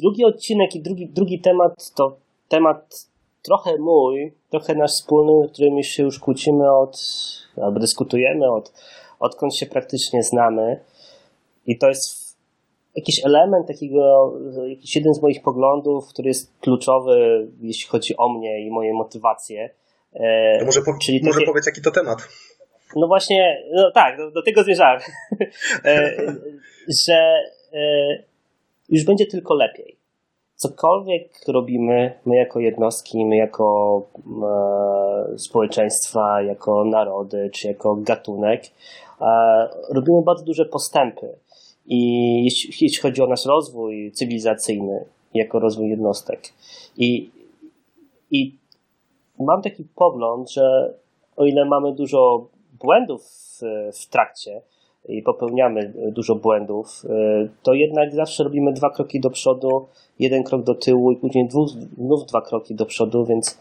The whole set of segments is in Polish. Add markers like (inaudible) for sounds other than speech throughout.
drugi odcinek i drugi, drugi temat to temat trochę mój, trochę nasz wspólny, którym się już kłócimy od, albo dyskutujemy od, odkąd się praktycznie znamy. I to jest jakiś element takiego, jakiś jeden z moich poglądów, który jest kluczowy, jeśli chodzi o mnie i moje motywacje. E, to może, po, Czyli może takie, powiedz, jaki to temat? No właśnie, no tak, do, do tego zmierzałem. (laughs) E, że e, już będzie tylko lepiej. Cokolwiek robimy, my jako jednostki, my jako e, społeczeństwa, jako narody, czy jako gatunek, e, robimy bardzo duże postępy. I jeśli, jeśli chodzi o nasz rozwój cywilizacyjny, jako rozwój jednostek. I, i mam taki pogląd, że o ile mamy dużo błędów w, w trakcie, i popełniamy dużo błędów, e, to jednak zawsze robimy dwa kroki do przodu, jeden krok do tyłu i później dwóch, znów dwa kroki do przodu, więc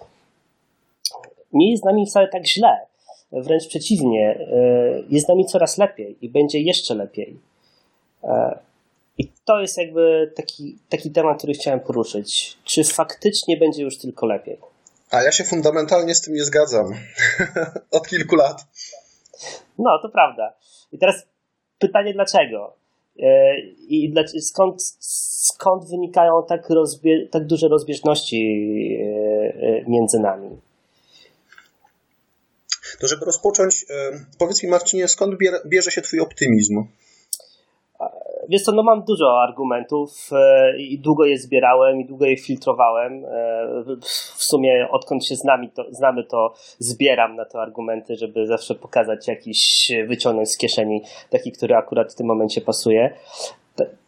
nie jest z nami wcale tak źle. Wręcz przeciwnie, e, jest z nami coraz lepiej i będzie jeszcze lepiej. E, I to jest jakby taki, taki temat, który chciałem poruszyć. Czy faktycznie będzie już tylko lepiej? A ja się fundamentalnie z tym nie zgadzam. (laughs) Od kilku lat. No, to prawda. I teraz pytanie dlaczego? E, I skąd, skąd wynikają tak, rozbie, tak duże rozbieżności e, e, między nami? To żeby rozpocząć, powiedz mi Marcinie, skąd bierze się twój optymizm? Wiesz co, no mam dużo argumentów e, i długo je zbierałem i długo je filtrowałem. E, w sumie odkąd się znamy to, znamy, to zbieram na te argumenty, żeby zawsze pokazać jakiś, wyciągnąć z kieszeni taki, który akurat w tym momencie pasuje.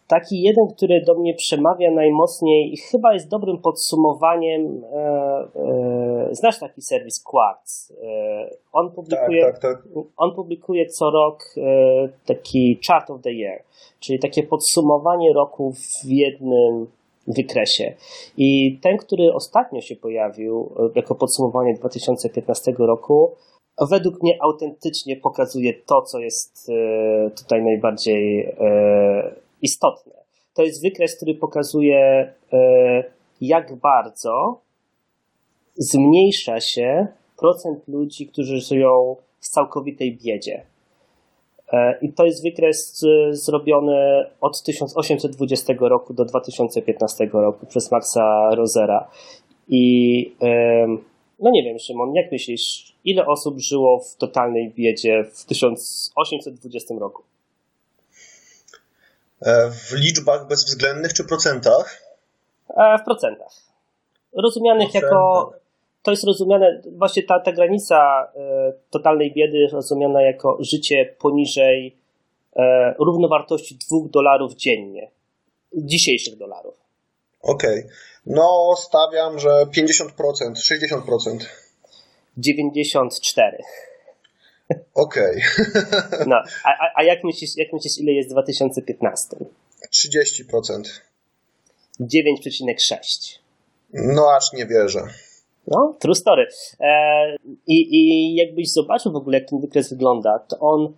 Taki jeden, który do mnie przemawia najmocniej i chyba jest dobrym podsumowaniem. E, e, znasz taki serwis Quartz? E, on, publikuje, tak, tak, tak. on publikuje co rok e, taki chart of the year, czyli takie podsumowanie roku w jednym wykresie. I ten, który ostatnio się pojawił e, jako podsumowanie 2015 roku, według mnie autentycznie pokazuje to, co jest tutaj najbardziej istotne. To jest wykres, który pokazuje, jak bardzo zmniejsza się procent ludzi, którzy żyją w całkowitej biedzie. E, I to jest wykres e, zrobiony od 1820 roku do 2015 roku przez Maxa Rosera. I no nie wiem, Szymon, jak myślisz, ile osób żyło w totalnej biedzie w 1820 roku? E, w liczbach bezwzględnych czy procentach? W procentach. Rozumianych Procentach. jako. To jest rozumiane, właśnie ta, ta granica e, totalnej biedy jest rozumiana jako życie poniżej równowartości 2 dolarów dziennie. Dzisiejszych dolarów. Okej. Okay. No, stawiam, że 50%, 60%. 94. Okej. Okay. (laughs) no, a, a jak, myślisz, jak myślisz, ile jest w 2015? 30%. 9,6. No aż nie wierzę. No, true story. E, i, I jakbyś zobaczył w ogóle, jak ten wykres wygląda, to on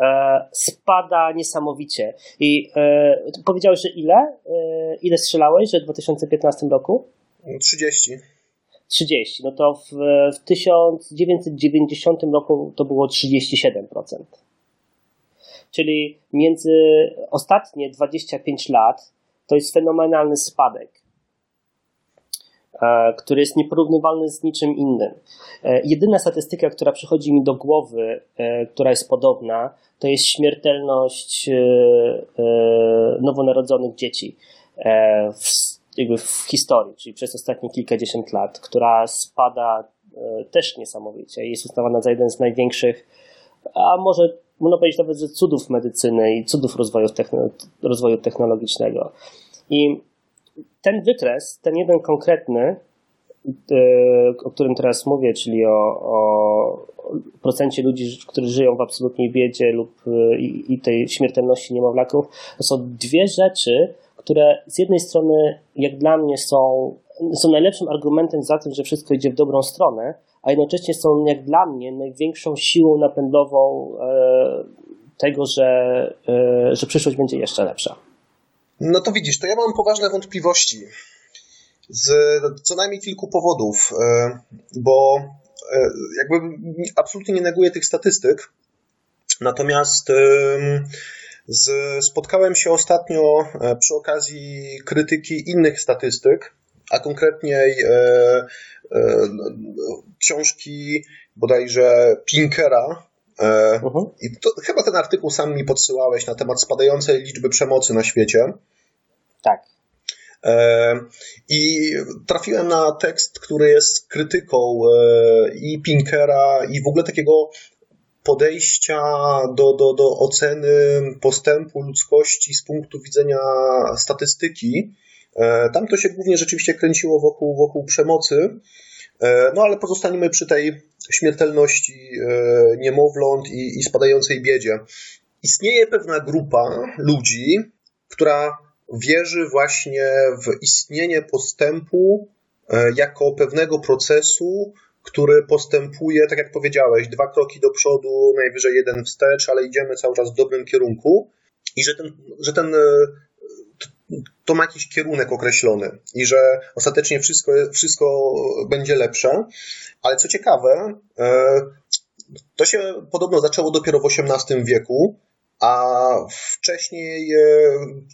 e, spada niesamowicie. I e, powiedziałeś, że ile? E, ile strzelałeś, że w 2015 roku? 30. 30, no to w, w 1990 roku to było 37%. Czyli między ostatnie 25 lat to jest fenomenalny spadek, który jest nieporównywalny z niczym innym. E, jedyna statystyka, która przychodzi mi do głowy, e, która jest podobna, to jest śmiertelność nowonarodzonych dzieci w w historii, czyli przez ostatnie kilkadziesiąt lat, która spada e, też niesamowicie jest uznawana za jeden z największych, a może można powiedzieć nawet, że cudów medycyny i cudów rozwoju technologicznego. I ten wykres, ten jeden konkretny, e, o którym teraz mówię, czyli o, o procencie ludzi, którzy żyją w absolutnej biedzie lub e, i, i tej śmiertelności niemowlaków, to są dwie rzeczy, które z jednej strony, jak dla mnie, są, są najlepszym argumentem za tym, że wszystko idzie w dobrą stronę, a jednocześnie są, jak dla mnie, największą siłą napędową e, tego, że, e, że przyszłość będzie jeszcze lepsza. No to widzisz, to ja mam poważne wątpliwości. Z co najmniej kilku powodów, e, bo e, jakby absolutnie nie neguję tych statystyk, natomiast z, spotkałem się ostatnio e, przy okazji krytyki innych statystyk, a konkretniej e, książki bodajże Pinkera. E, uh-huh. I to, chyba ten artykuł sam mi podsyłałeś na temat spadającej liczby przemocy na świecie. Tak. E, I trafiłem na tekst, który jest krytyką e, i Pinkera, i w ogóle takiego podejścia do, do, do oceny postępu ludzkości z punktu widzenia statystyki. Tam to się głównie rzeczywiście kręciło wokół, wokół przemocy, no ale pozostaniemy przy tej śmiertelności e, niemowląt i, i spadającej biedzie. Istnieje pewna grupa ludzi, która wierzy właśnie w istnienie postępu jako pewnego procesu, który postępuje, tak jak powiedziałeś, dwa kroki do przodu, najwyżej jeden wstecz, ale idziemy cały czas w dobrym kierunku i że ten, że ten to ma jakiś kierunek określony i że ostatecznie wszystko, wszystko będzie lepsze. Ale co ciekawe, e, to się podobno zaczęło dopiero w XVIII wieku, a wcześniej, e,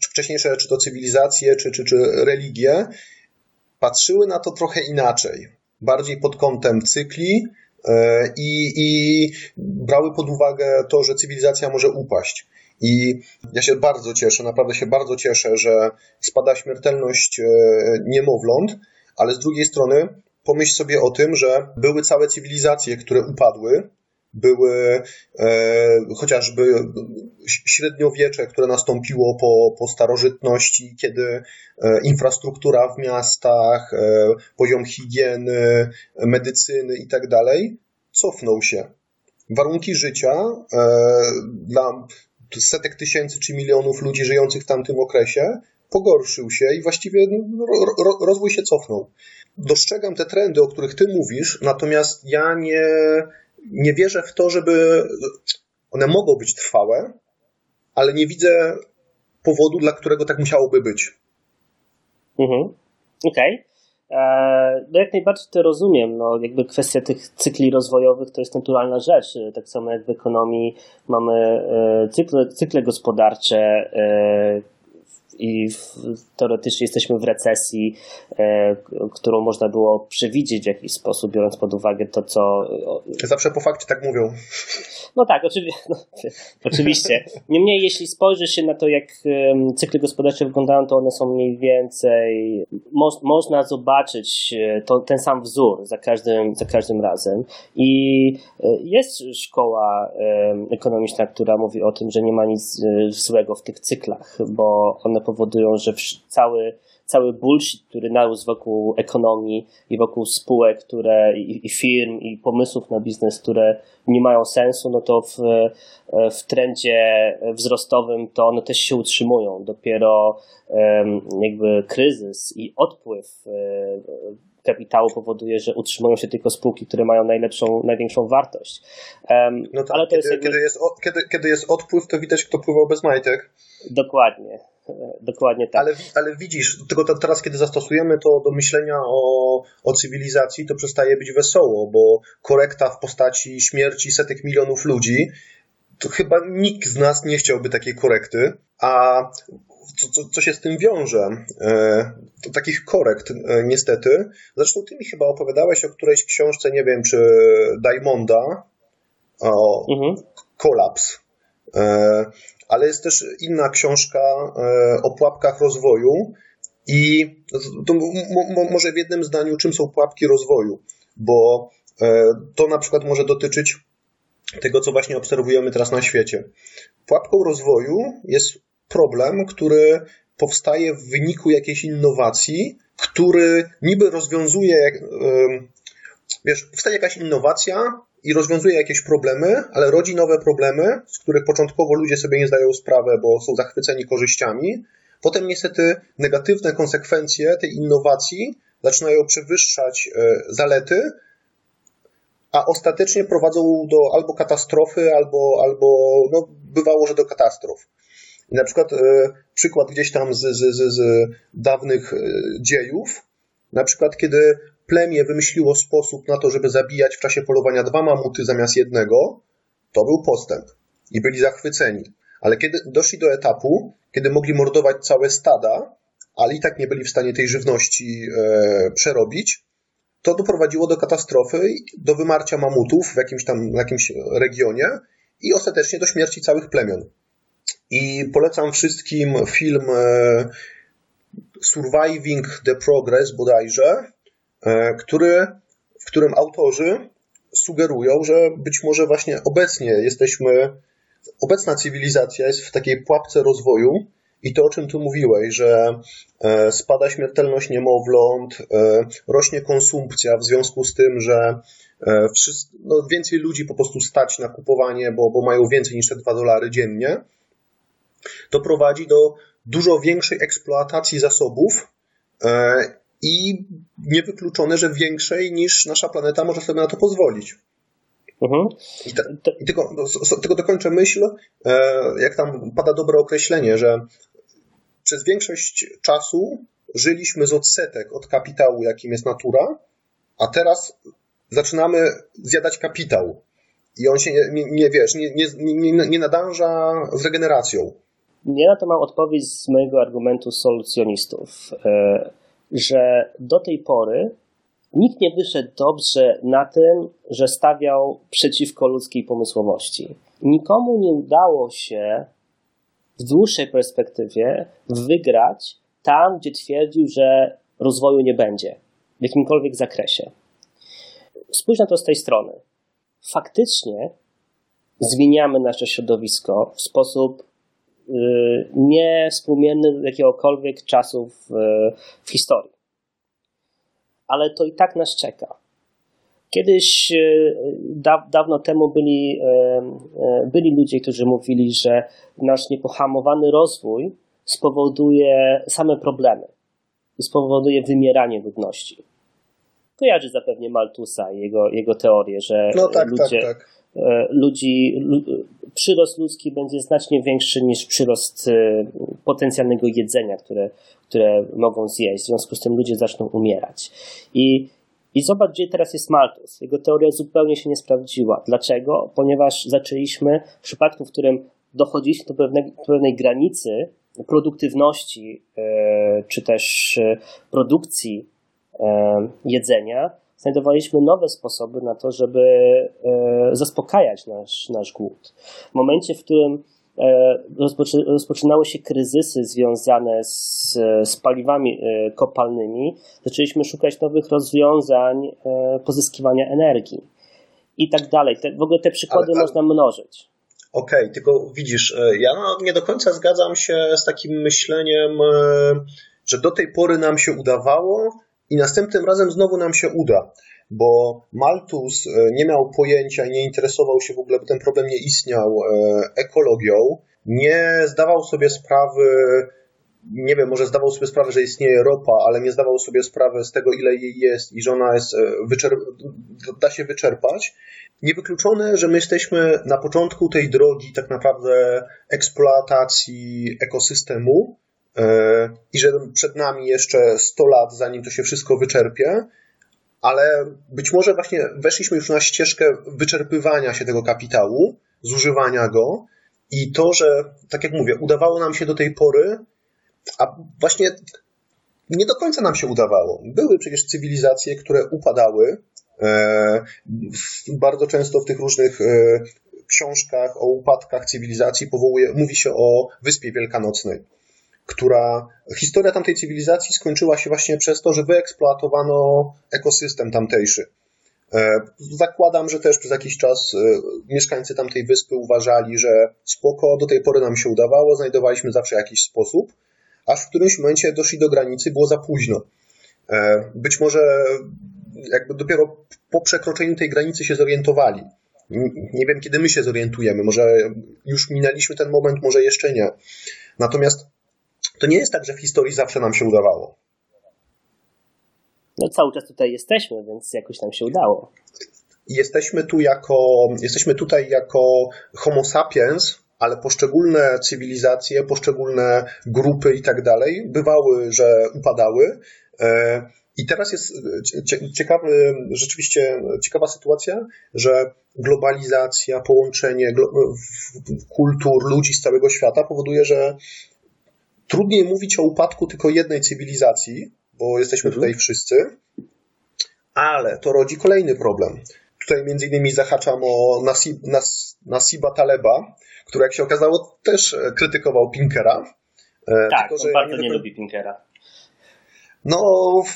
wcześniejsze czy to cywilizacje, czy, czy, czy religie patrzyły na to trochę inaczej bardziej pod kątem cykli e, i, i brały pod uwagę to, że cywilizacja może upaść. I ja się bardzo cieszę, naprawdę się bardzo cieszę, że spada śmiertelność e, niemowląt, ale z drugiej strony pomyśl sobie o tym, że były całe cywilizacje, które upadły, były e, chociażby średniowiecze, które nastąpiło po, po starożytności, kiedy e, infrastruktura w miastach, e, poziom higieny, medycyny i tak dalej cofnął się. Warunki życia e, dla setek tysięcy czy milionów ludzi żyjących w tamtym okresie pogorszył się i właściwie no, ro, ro, rozwój się cofnął. Dostrzegam te trendy, o których ty mówisz, natomiast ja nie, nie wierzę w to, żeby one mogą być trwałe, ale nie widzę powodu, dla którego tak musiałoby być. Mhm. Okej. Okay. E, no jak najbardziej to rozumiem. No, jakby kwestia tych cykli rozwojowych to jest naturalna rzecz. Tak samo jak w ekonomii mamy e, cykle, cykle gospodarcze, e, i teoretycznie jesteśmy w recesji, e, którą można było przewidzieć w jakiś sposób, biorąc pod uwagę to, co. Zawsze po fakcie tak mówią. No tak, oczywiście. (laughs) No, oczywiście. Niemniej, jeśli spojrzy się na to, jak cykly gospodarcze wyglądają, to one są mniej więcej. Mo, można zobaczyć e, to, ten sam wzór za każdym, za każdym razem. I e, jest szkoła ekonomiczna, która mówi o tym, że nie ma nic złego w tych cyklach, bo one powodują, że cały, cały bullshit, który narósł wokół ekonomii i wokół spółek, które i, i firm, i pomysłów na biznes, które nie mają sensu, no to w, w trendzie wzrostowym to one też się utrzymują. Dopiero jakby kryzys i odpływ e, kapitału powoduje, że utrzymują się tylko spółki, które mają najlepszą, największą wartość. no tak, ale to kiedy, jest jakby... kiedy, jest, kiedy, kiedy jest odpływ, to widać, kto pływał bez majtek. Dokładnie. Dokładnie tak. Ale, ale widzisz, tylko teraz, kiedy zastosujemy to do myślenia o, o cywilizacji, to przestaje być wesoło, bo korekta w postaci śmierci setek milionów ludzi, to chyba nikt z nas nie chciałby takiej korekty, a co, co, co się z tym wiąże? E, to takich korekt, e, niestety. Zresztą ty mi chyba opowiadałeś o którejś książce, nie wiem, czy Diamonda, o mhm. Kolaps. E, ale jest też inna książka e, o pułapkach rozwoju i to może w jednym zdaniu, czym są pułapki rozwoju, bo e, to na przykład może dotyczyć tego, co właśnie obserwujemy teraz na świecie. Pułapką rozwoju jest problem, który powstaje w wyniku jakiejś innowacji, który niby rozwiązuje, wiesz, powstaje jakaś innowacja, i rozwiązuje jakieś problemy, ale rodzi nowe problemy, z których początkowo ludzie sobie nie zdają sprawy, bo są zachwyceni korzyściami. Potem niestety negatywne konsekwencje tej innowacji zaczynają przewyższać e, zalety, a ostatecznie prowadzą do albo katastrofy, albo, albo no, bywało, że do katastrof. I na przykład przykład gdzieś tam z, z, z, z dawnych dziejów, na przykład kiedy plemię wymyśliło sposób na to, żeby zabijać w czasie polowania dwa mamuty zamiast jednego, to był postęp i byli zachwyceni. Ale kiedy doszli do etapu, kiedy mogli mordować całe stada, ale i tak nie byli w stanie tej żywności e, przerobić, to doprowadziło do katastrofy, do wymarcia mamutów w jakimś tam w jakimś regionie i ostatecznie do śmierci całych plemion. I polecam wszystkim film e, Surviving the Progress bodajże, który, w którym autorzy sugerują, że być może właśnie obecnie jesteśmy, obecna cywilizacja jest w takiej pułapce rozwoju i to, o czym tu mówiłeś, że e, spada śmiertelność niemowląt, e, rośnie konsumpcja w związku z tym, że no, więcej ludzi po prostu stać na kupowanie, bo, bo mają więcej niż te 2 dolary dziennie, to prowadzi do dużo większej eksploatacji zasobów e, i niewykluczone, że większej niż nasza planeta może sobie na to pozwolić. Mhm. I, ta, I, tylko, no, tylko dokończę myśl, e, jak tam pada dobre określenie, że przez większość czasu żyliśmy z odsetek od kapitału, jakim jest natura, a teraz zaczynamy zjadać kapitał. I on się nie, nie, nie wiesz, nie, nie, nie, nie nadąża z regeneracją. Ja na to mam odpowiedź z mojego argumentu solucjonistów, e, że do tej pory nikt nie wyszedł dobrze na tym, że stawiał przeciwko ludzkiej pomysłowości. Nikomu nie udało się w dłuższej perspektywie wygrać tam, gdzie twierdził, że rozwoju nie będzie w jakimkolwiek zakresie. Spójrz na to z tej strony. Faktycznie zmieniamy nasze środowisko w sposób Y, niewspółmienny do jakiegokolwiek czasu w, w historii. Ale to i tak nas czeka. Kiedyś, y, da, dawno temu byli, y, byli ludzie, którzy mówili, że nasz niepohamowany rozwój spowoduje same problemy i spowoduje wymieranie ludności. Kojarzy zapewnie Maltusa i jego, jego teorię, że no tak, ludzie, tak, tak. Ludzi, przyrost ludzki będzie znacznie większy niż przyrost e, potencjalnego jedzenia, które, które mogą zjeść. W związku z tym ludzie zaczną umierać. I, i zobacz, gdzie teraz jest Malthus. Jego teoria zupełnie się nie sprawdziła. Dlaczego? Ponieważ zaczęliśmy w przypadku, w którym dochodziliśmy do pewnej, pewnej granicy produktywności, e, czy też e, produkcji jedzenia, znajdowaliśmy nowe sposoby na to, żeby e, zaspokajać nasz, nasz głód. W momencie, w którym e, rozpoczynały się kryzysy związane z, z paliwami e, kopalnymi, zaczęliśmy szukać nowych rozwiązań pozyskiwania energii i tak dalej. Te, w ogóle te przykłady ale, ale... można mnożyć. Okej, okay, tylko widzisz, ja nie do końca zgadzam się z takim myśleniem, że do tej pory nam się udawało, i następnym razem znowu nam się uda, bo Malthus e, nie miał pojęcia nie interesował się w ogóle, bo ten problem nie istniał, e, ekologią, nie zdawał sobie sprawy, nie wiem, może zdawał sobie sprawę, że istnieje ropa, ale nie zdawał sobie sprawy z tego, ile jej jest i że ona jest, e, da się wyczerpać. Niewykluczone, że my jesteśmy na początku tej drogi tak naprawdę eksploatacji ekosystemu, i że przed nami jeszcze 100 lat, zanim to się wszystko wyczerpie, ale być może właśnie weszliśmy już na ścieżkę wyczerpywania się tego kapitału, zużywania go i to, że, tak jak mówię, udawało nam się do tej pory, a właśnie nie do końca nam się udawało. Były przecież cywilizacje, które upadały. E, bardzo często w tych różnych e, książkach o upadkach cywilizacji powołuje, mówi się o Wyspie Wielkanocnej która historia tamtej cywilizacji skończyła się właśnie przez to, że wyeksploatowano ekosystem tamtejszy. E, zakładam, że też przez jakiś czas e, mieszkańcy tamtej wyspy uważali, że spoko, do tej pory nam się udawało, znajdowaliśmy zawsze jakiś sposób, aż w którymś momencie doszli do granicy, było za późno. E, być może jakby dopiero po przekroczeniu tej granicy się zorientowali. Nie wiem, kiedy my się zorientujemy. Może już minęliśmy ten moment, może jeszcze nie. Natomiast to nie jest tak, że w historii zawsze nam się udawało. No cały czas tutaj jesteśmy, więc jakoś nam się udało. Jesteśmy tu jako, jesteśmy tutaj jako homo sapiens, ale poszczególne cywilizacje, poszczególne grupy i tak dalej bywały, że upadały. E, I teraz jest ciekawy, rzeczywiście ciekawa sytuacja, że globalizacja, połączenie kultur ludzi z całego świata powoduje, że trudniej mówić o upadku tylko jednej cywilizacji, bo jesteśmy mhm. tutaj wszyscy, ale to rodzi kolejny problem. Tutaj między innymi zahaczam o Nasib, Nas, Nasiba Taleba, który jak się okazało też krytykował Pinkera. E, tak, tylko, że bardzo nie, nie lubi Pinkera. No,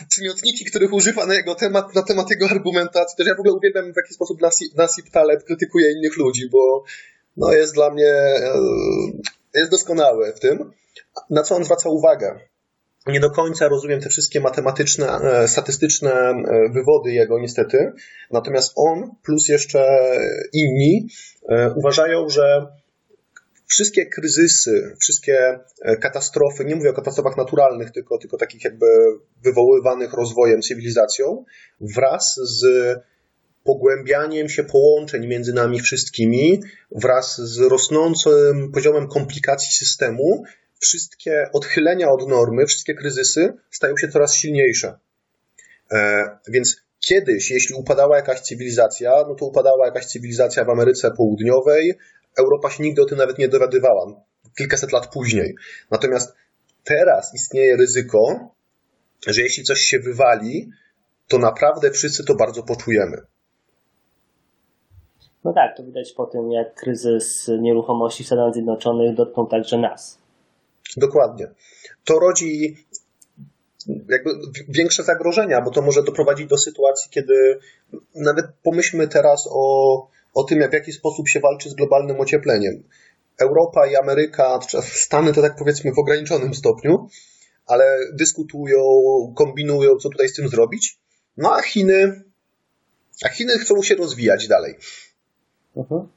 przymiotniki, których używa na jego temat, na temat jego argumentacji, też ja w ogóle uwielbiam w jaki sposób Nasib, Nasib Taleb krytykuje innych ludzi, bo no, jest dla mnie, e, jest doskonały w tym. Na co on zwraca uwagę? nie do końca rozumiem te wszystkie matematyczne, e, statystyczne e, wywody jego, niestety. Natomiast on, plus jeszcze inni, e, uważają, że wszystkie kryzysy, wszystkie katastrofy, nie mówię o katastrofach naturalnych, tylko, tylko takich jakby wywoływanych rozwojem, cywilizacją, wraz z pogłębianiem się połączeń między nami wszystkimi, wraz z rosnącym poziomem komplikacji systemu, wszystkie odchylenia od normy, wszystkie kryzysy stają się coraz silniejsze. E, więc kiedyś, jeśli upadała jakaś cywilizacja, no to upadała jakaś cywilizacja w Ameryce Południowej, Europa się nigdy o tym nawet nie dowiadywała, kilkaset lat później. Natomiast teraz istnieje ryzyko, że jeśli coś się wywali, to naprawdę wszyscy to bardzo poczujemy. No tak, to widać po tym, jak kryzys nieruchomości w Stanach Zjednoczonych dotknął także nas. Dokładnie. To rodzi jakby większe zagrożenia, bo to może doprowadzić do sytuacji, kiedy nawet pomyślmy teraz o, o tym, w jaki sposób się walczy z globalnym ociepleniem. Europa i Ameryka, Stany to tak powiedzmy w ograniczonym stopniu, ale dyskutują, kombinują, co tutaj z tym zrobić. No a Chiny, a Chiny chcą się rozwijać dalej. Mhm.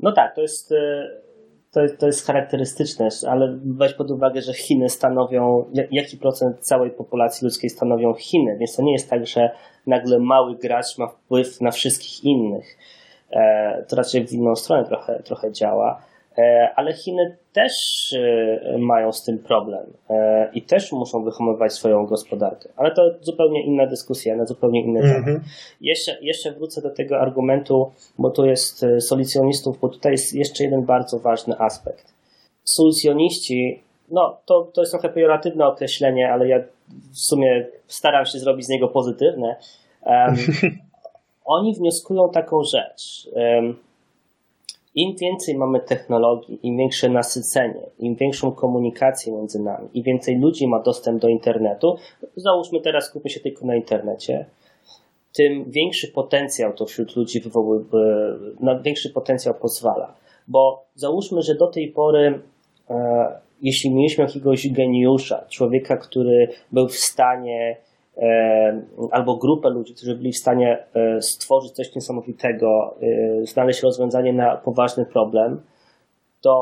No tak, to jest e, to, to jest charakterystyczne, ale weź pod uwagę, że Chiny stanowią, jaki procent całej populacji ludzkiej stanowią Chiny, więc to nie jest tak, że nagle mały gracz ma wpływ na wszystkich innych. E, to raczej w inną stronę trochę, trochę działa. E, ale Chiny też e, mają z tym problem e, i też muszą wyhamować swoją gospodarkę. Ale to zupełnie inna dyskusja, na zupełnie inny temat. Mm -hmm. Jeszcze, jeszcze wrócę do tego argumentu, bo tu jest solicjonistów, bo tutaj jest jeszcze jeden bardzo ważny aspekt. Solicjoniści, no to, to jest trochę pejoratywne określenie, ale ja w sumie staram się zrobić z niego pozytywne. Um, (laughs) oni wnioskują taką rzecz. Um, im więcej mamy technologii, im większe nasycenie, im większą komunikację między nami, im więcej ludzi ma dostęp do internetu, załóżmy teraz skupmy się tylko na internecie, tym większy potencjał to wśród ludzi wywołuje, na większy potencjał pozwala. Bo załóżmy, że do tej pory, e, jeśli mieliśmy jakiegoś geniusza, człowieka, który był w stanie albo grupę ludzi, którzy byli w stanie e, stworzyć coś niesamowitego, e, znaleźć rozwiązanie na poważny problem, to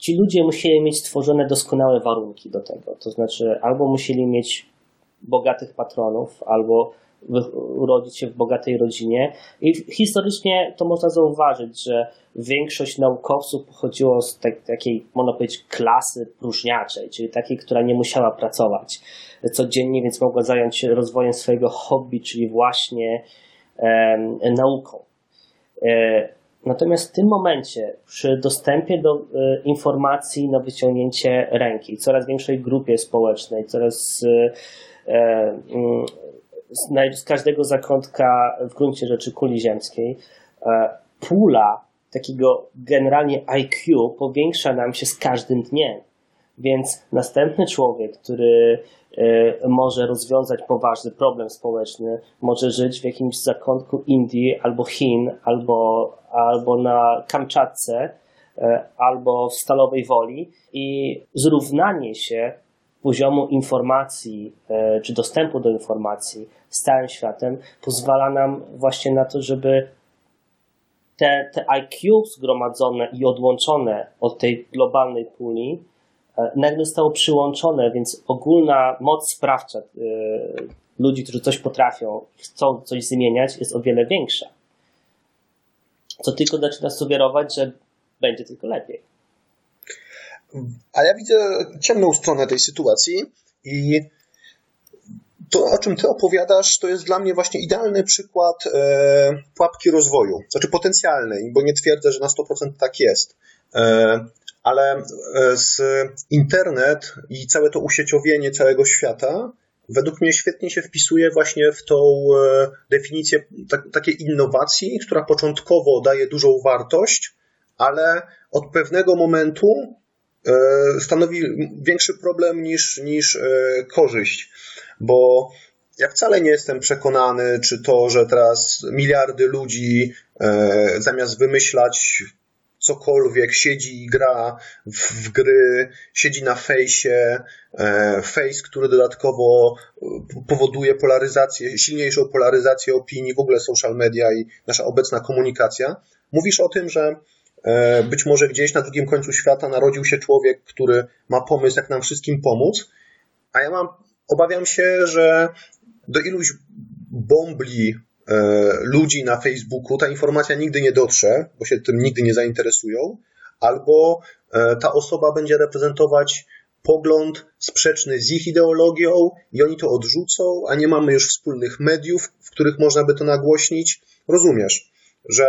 ci ludzie musieli mieć stworzone doskonałe warunki do tego. To znaczy, albo musieli mieć bogatych patronów, albo urodzić się w bogatej rodzinie. I historycznie to można zauważyć, że większość naukowców pochodziło z tak, takiej, można powiedzieć, klasy próżniaczej, czyli takiej, która nie musiała pracować codziennie, więc mogła zająć się rozwojem swojego hobby, czyli właśnie e, nauką. E, natomiast w tym momencie, przy dostępie do e, informacji na wyciągnięcie ręki, coraz większej grupie społecznej, coraz e, z, każdego zakątka w gruncie rzeczy kuli ziemskiej, e, pula takiego generalnie IQ powiększa nam się z każdym dniem. Więc następny człowiek, który e, może rozwiązać poważny problem społeczny, może żyć w jakimś zakątku Indii albo Chin, albo, albo na Kamczatce, e, albo w Stalowej Woli i zrównanie się poziomu informacji e, czy dostępu do informacji z całym światem pozwala nam właśnie na to, żeby te, te IQ zgromadzone i odłączone od tej globalnej puli e, nagle zostało przyłączone, więc ogólna moc sprawcza e, ludzi, którzy coś potrafią, chcą coś zmieniać, jest o wiele większa. Co tylko zaczyna sugerować, że będzie tylko lepiej. A ja widzę ciemną stronę tej sytuacji i to, o czym ty opowiadasz, to jest dla mnie właśnie idealny przykład e, pułapki rozwoju. Znaczy potencjalnej, bo nie twierdzę, że na 100% tak jest. E, ale e, z internet i całe to usieciowienie całego świata według mnie świetnie się wpisuje właśnie w tą e, definicję tak, takiej innowacji, która początkowo daje dużą wartość, ale od pewnego momentu stanowi większy problem niż, niż korzyść. Bo ja wcale nie jestem przekonany, czy to, że teraz miliardy ludzi zamiast wymyślać cokolwiek, siedzi i gra w, w gry, siedzi na fejsie, e, face, który dodatkowo e, powoduje polaryzację, silniejszą polaryzację opinii, w ogóle social media i nasza obecna komunikacja. Mówisz o tym, że e, być może gdzieś na drugim końcu świata narodził się człowiek, który ma pomysł, jak nam wszystkim pomóc, a ja mam, obawiam się, że do iluś bombli E, ludzi na Facebooku ta informacja nigdy nie dotrze, bo się tym nigdy nie zainteresują, albo e, ta osoba będzie reprezentować pogląd sprzeczny z ich ideologią i oni to odrzucą, a nie mamy już wspólnych mediów, w których można by to nagłośnić. Rozumiesz, że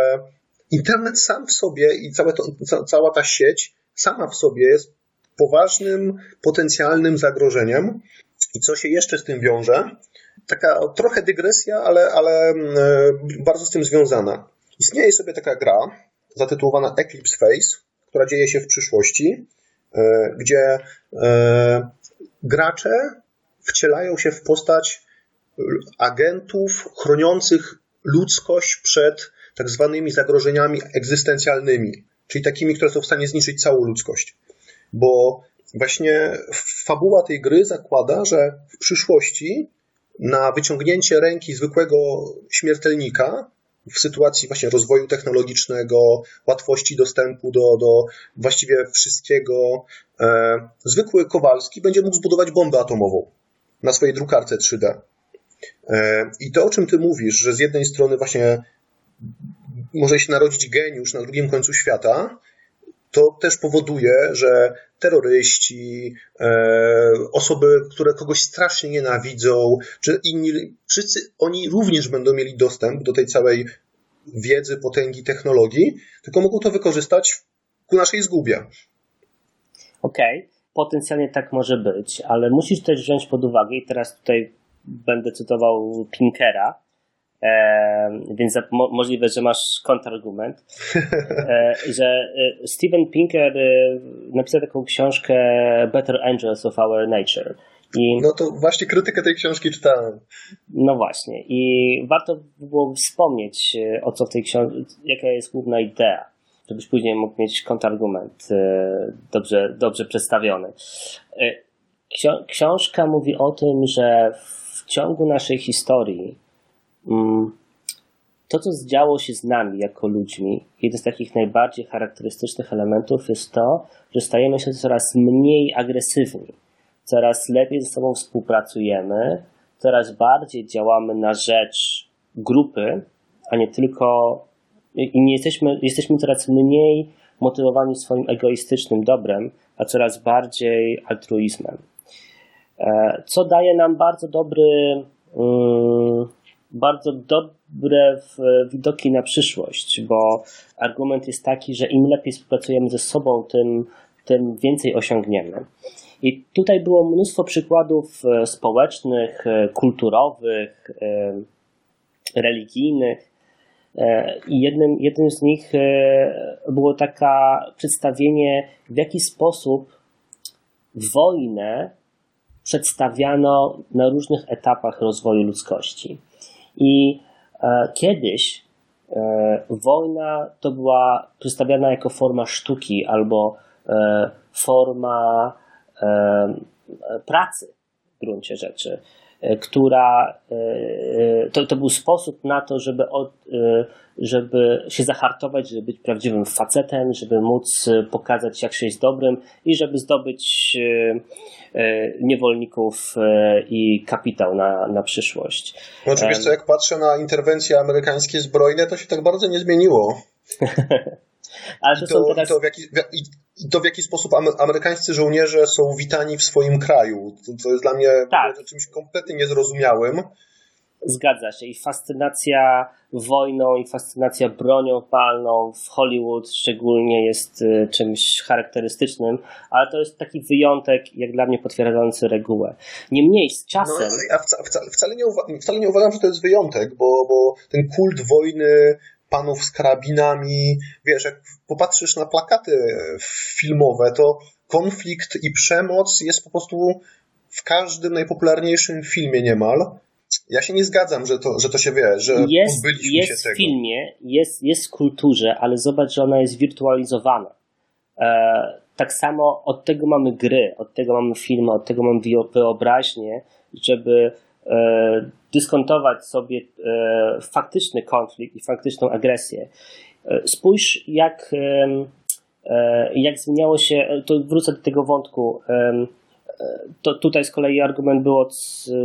internet sam w sobie i całe to, cała ta sieć sama w sobie jest poważnym, potencjalnym zagrożeniem. I co się jeszcze z tym wiąże? taka trochę dygresja, ale, ale mm, e, bardzo z tym związana. Istnieje sobie taka gra zatytułowana Eclipse Face, która dzieje się w przyszłości, e, gdzie e, gracze wcielają się w postać agentów chroniących ludzkość przed tak zwanymi zagrożeniami egzystencjalnymi, czyli takimi, które są w stanie zniszczyć całą ludzkość. Bo właśnie fabuła tej gry zakłada, że w przyszłości na wyciągnięcie ręki zwykłego śmiertelnika w sytuacji właśnie rozwoju technologicznego, łatwości dostępu do, do właściwie wszystkiego, e, zwykły Kowalski będzie mógł zbudować bombę atomową na swojej drukarce 3D. E, I to, o czym ty mówisz, że z jednej strony właśnie może się narodzić geniusz na drugim końcu świata, to też powoduje, że terroryści, e, osoby, które kogoś strasznie nienawidzą, czy inni, wszyscy oni również będą mieli dostęp do tej całej wiedzy, potęgi, technologii, tylko mogą to wykorzystać ku naszej zgubie. Okej, okay. potencjalnie tak może być, ale musisz też wziąć pod uwagę, i teraz tutaj będę cytował Pinkera, więc możliwe, że masz kontrargument, (laughs) e, że e, Steven Pinker e, napisał taką książkę Better Angels of Our Nature. I, no to właśnie krytykę tej książki czytałem. No właśnie. I warto było wspomnieć, o co w tej książce, jaka jest główna idea, żebyś później mógł mieć kontrargument dobrze, dobrze przedstawiony. Książka mówi o tym, że w ciągu naszej historii to, co zdziało się z nami jako ludźmi, jeden z takich najbardziej charakterystycznych elementów jest to, że stajemy się coraz mniej agresywni, coraz lepiej ze sobą współpracujemy, coraz bardziej działamy na rzecz grupy, a nie tylko i nie jesteśmy, jesteśmy coraz mniej motywowani swoim egoistycznym dobrem, a coraz bardziej altruizmem. E, co daje nam bardzo dobry um, bardzo dobre widoki na przyszłość, bo argument jest taki, że im lepiej współpracujemy ze sobą, tym, tym więcej osiągniemy. I tutaj było mnóstwo przykładów e, społecznych, e, kulturowych, e, religijnych. I jednym, jednym z nich było takie przedstawienie, w jaki sposób wojnę przedstawiano na różnych etapach rozwoju ludzkości. I e, kiedyś e, wojna to była przedstawiana jako forma sztuki albo e, forma pracy w gruncie rzeczy, która to, to był sposób na to, żeby, od, żeby się zahartować, żeby być prawdziwym facetem, żeby móc pokazać, jak się jest dobrym i żeby zdobyć E, niewolników e, i kapitał na, na przyszłość. No oczywiście, jak patrzę na interwencje amerykańskie zbrojne, to się tak bardzo nie zmieniło. (laughs) Ale to, I, to, teraz... i, to w jaki, i to w jaki sposób amerykańscy żołnierze są witani w swoim kraju. To, to jest dla mnie tak. czymś kompletnie niezrozumiałym. Zgadza się. I fascynacja wojną i fascynacja bronią palną w Hollywood szczególnie jest y, czymś charakterystycznym, ale to jest taki wyjątek, jak dla mnie potwierdzający regułę. Niemniej z czasem. No, ja wcale, wcale, nie uwa- wcale nie uważam, że to jest wyjątek, bo, bo ten kult wojny panów z karabinami, wiesz, jak popatrzysz na plakaty filmowe, to konflikt i przemoc jest po prostu w każdym najpopularniejszym filmie niemal. Ja się nie zgadzam, że to, że to się wie, że jest, pozbyliśmy jest się tego. w filmie, jest, jest w kulturze, ale zobacz, że ona jest wirtualizowana. E, tak samo od tego mamy gry, od tego mamy filmy, od tego mamy wyobraźnię, żeby e, dyskontować sobie e, faktyczny konflikt i faktyczną agresję. E, spójrz, jak, e, jak zmieniało się, to wrócę do tego wątku. To tutaj z kolei argument było,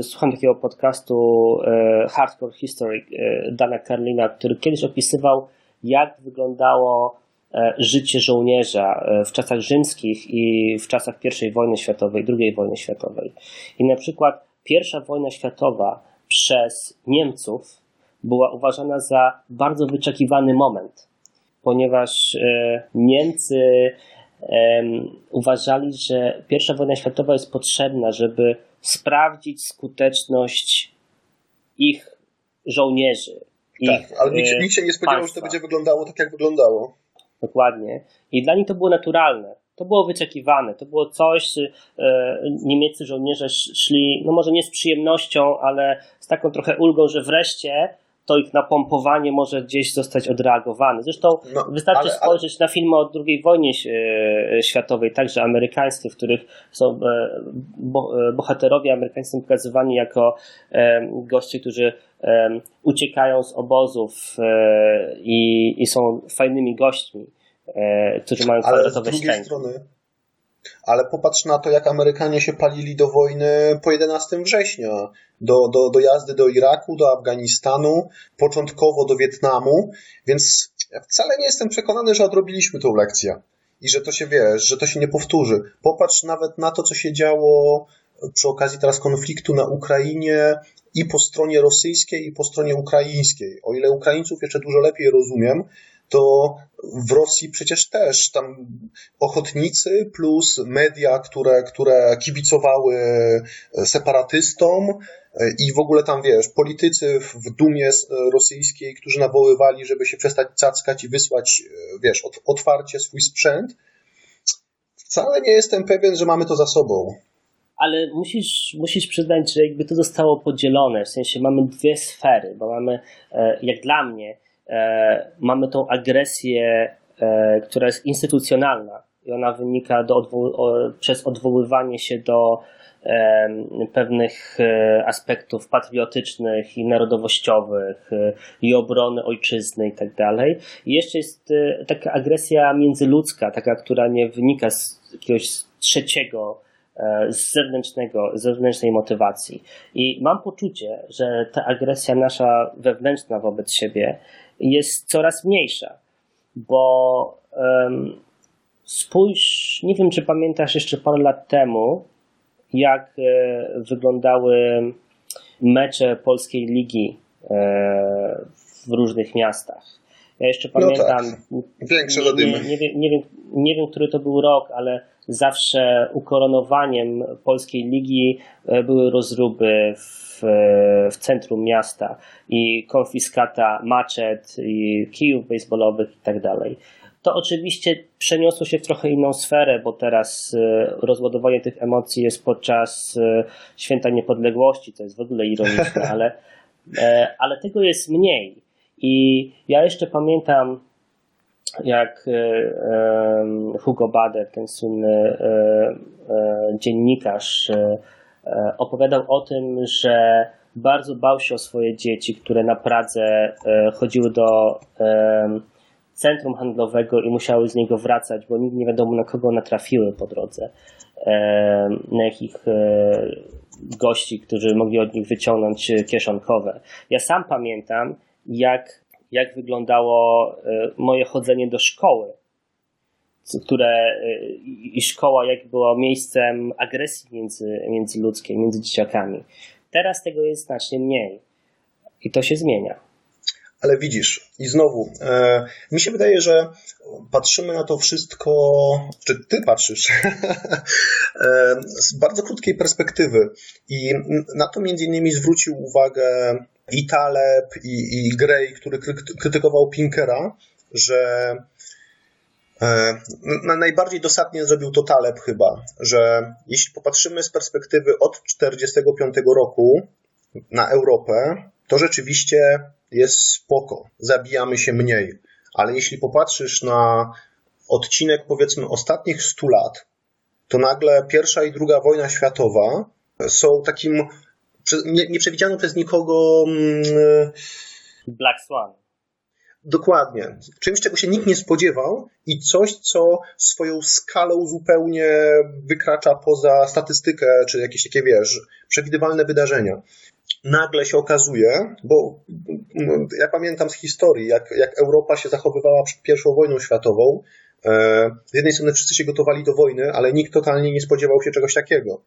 słucham takiego podcastu Hardcore History Dana Carlina, który kiedyś opisywał, jak wyglądało życie żołnierza w czasach rzymskich i w czasach I wojny światowej, II wojny światowej. I na przykład pierwsza wojna światowa przez Niemców była uważana za bardzo wyczekiwany moment, ponieważ Niemcy uważali, że pierwsza wojna światowa jest potrzebna, żeby sprawdzić skuteczność ich żołnierzy. Tak, ich, ale nikt, nikt się nie spodziewał, państwa. że to będzie wyglądało tak, jak wyglądało. Dokładnie. I dla nich to było naturalne. To było wyczekiwane. To było coś, e, niemieccy żołnierze szli, no może nie z przyjemnością, ale z taką trochę ulgą, że wreszcie to ich napompowanie może gdzieś zostać odreagowane. Zresztą no, wystarczy ale, spojrzeć ale... na filmy o II wojnie e, światowej, także amerykańskie, w których są e, e, bohaterowie amerykańscy pokazywani jako goście, którzy uciekają z obozów i, i są fajnymi gośćmi, którzy mają kwadratowe szczęki. Strony ale popatrz na to, jak Amerykanie się palili do wojny po 11 września, do, do, do jazdy do Iraku, do Afganistanu, początkowo do Wietnamu, więc ja wcale nie jestem przekonany, że odrobiliśmy tą lekcję i że to się wiesz, że to się nie powtórzy. Popatrz nawet na to, co się działo przy okazji teraz konfliktu na Ukrainie i po stronie rosyjskiej, i po stronie ukraińskiej. O ile Ukraińców jeszcze dużo lepiej rozumiem, to w Rosji przecież też tam ochotnicy plus media, które, które kibicowały separatystom i w ogóle tam, wiesz, politycy w dumie rosyjskiej, którzy nawoływali, żeby się przestać cackać i wysłać, wiesz, otwarcie swój sprzęt. Wcale nie jestem pewien, że mamy to za sobą ale musisz, musisz przyznać, że jakby to zostało podzielone, w sensie mamy dwie sfery, bo mamy, e, jak dla mnie, E, mamy tą agresję, e, która jest instytucjonalna i ona wynika do odwoł- przez odwoływanie się do pewnych e, aspektów patriotycznych i narodowościowych i obrony ojczyzny i tak dalej. I jeszcze jest taka agresja międzyludzka, taka, która nie wynika z jakiegoś trzeciego, z zewnętrznego, z zewnętrznej motywacji. I mam poczucie, że ta agresja nasza wewnętrzna wobec siebie jest coraz mniejsza, bo um, spójrz, nie wiem czy pamiętasz jeszcze parę lat temu, jak e, wyglądały mecze polskiej ligi e, w różnych miastach. Ja jeszcze pamiętam. No tak. Większe nie, nie, nie, wiem, nie, wiem, nie wiem, który to był rok, ale zawsze ukoronowaniem polskiej ligi e, były rozruby w w, w centrum miasta i konfiskata maczet i kijów baseballowych i tak dalej. To oczywiście przeniosło się w trochę inną sferę, bo teraz e, rozładowanie tych emocji jest podczas e, Święta Niepodległości, to jest w ogóle ironiczne, (laughs) ale, e, ale tego jest mniej. I ja jeszcze pamiętam, jak Hugo Bader, ten słynny dziennikarz, E, opowiadał o tym, że bardzo bał się o swoje dzieci, które na Pradze e, chodziły do centrum handlowego i musiały z niego wracać, bo nigdy nie wiadomo na kogo natrafiły po drodze, na jakich e, gości, którzy mogli od nich wyciągnąć kieszonkowe. Ja sam pamiętam, jak jak wyglądało e, moje chodzenie do szkoły, które e, i szkoła jak była miejscem agresji między, międzyludzkiej, między dzieciakami. Teraz tego jest znacznie mniej i to się zmienia. Ale widzisz, i znowu, e, mi się wydaje, że patrzymy na to wszystko, czy ty patrzysz, (laughs) e, z bardzo krótkiej perspektywy. I na to między innymi zwrócił uwagę i Taleb, i, i Gray, który krytykował Pinkera, że e, najbardziej dosadnie zrobił to Taleb chyba, że jeśli popatrzymy z perspektywy od 1945 roku na Europę, to rzeczywiście jest spoko, zabijamy się mniej. Ale jeśli popatrzysz na odcinek powiedzmy ostatnich 100 lat, to nagle pierwsza i druga wojna światowa są takim nie, nie przewidziano przez nikogo. Mm, Black Swan. Dokładnie. Czymś, czego się nikt nie spodziewał i coś, co swoją skalą zupełnie wykracza poza statystykę, czy jakieś takie, wiesz, przewidywalne wydarzenia. Nagle się okazuje, bo mm, ja pamiętam z historii, jak, jak Europa się zachowywała przed pierwszą wojną światową. E, z jednej strony wszyscy się gotowali do wojny, ale nikt totalnie nie spodziewał się czegoś takiego.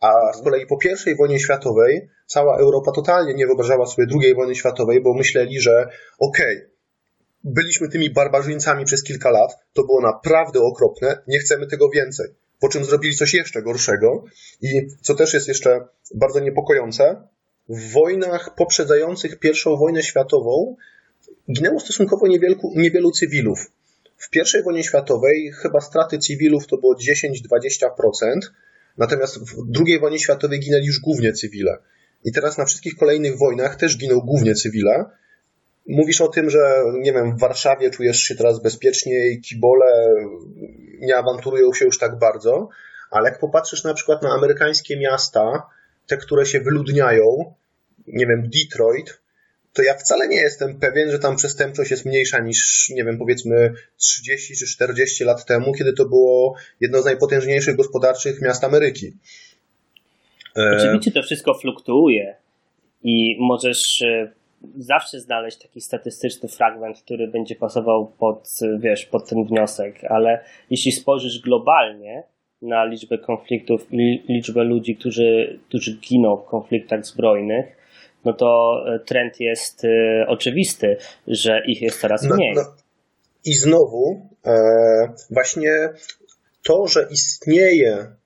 A z kolei po I wojnie światowej cała Europa totalnie nie wyobrażała sobie II wojny światowej, bo myśleli, że okej, okay, byliśmy tymi barbarzyńcami przez kilka lat, to było naprawdę okropne, nie chcemy tego więcej. Po czym zrobili coś jeszcze gorszego i co też jest jeszcze bardzo niepokojące, w wojnach poprzedzających I wojnę światową ginęło stosunkowo niewielu cywilów. W I wojnie światowej chyba straty cywilów to było 10-20%, Natomiast w II wojnie światowej ginęli już głównie cywile. I teraz na wszystkich kolejnych wojnach też giną głównie cywile. Mówisz o tym, że nie wiem, w Warszawie czujesz się teraz bezpieczniej, kibole nie awanturują się już tak bardzo, ale jak popatrzysz na przykład na amerykańskie miasta, te, które się wyludniają, nie wiem, Detroit, to ja wcale nie jestem pewien, że tam przestępczość jest mniejsza niż, nie wiem, powiedzmy 30 czy 40 lat temu, kiedy to było jedno z najpotężniejszych gospodarczych miast Ameryki. E, Oczywiście to wszystko fluktuuje i możesz e, zawsze znaleźć taki statystyczny fragment, który będzie pasował pod, wiesz, pod ten wniosek, ale jeśli spojrzysz globalnie na liczbę konfliktów i liczbę ludzi, którzy, którzy giną w konfliktach zbrojnych, no to e, trend jest e, oczywisty, że ich jest coraz no, mniej. No, no. I znowu e, właśnie to, że istnieje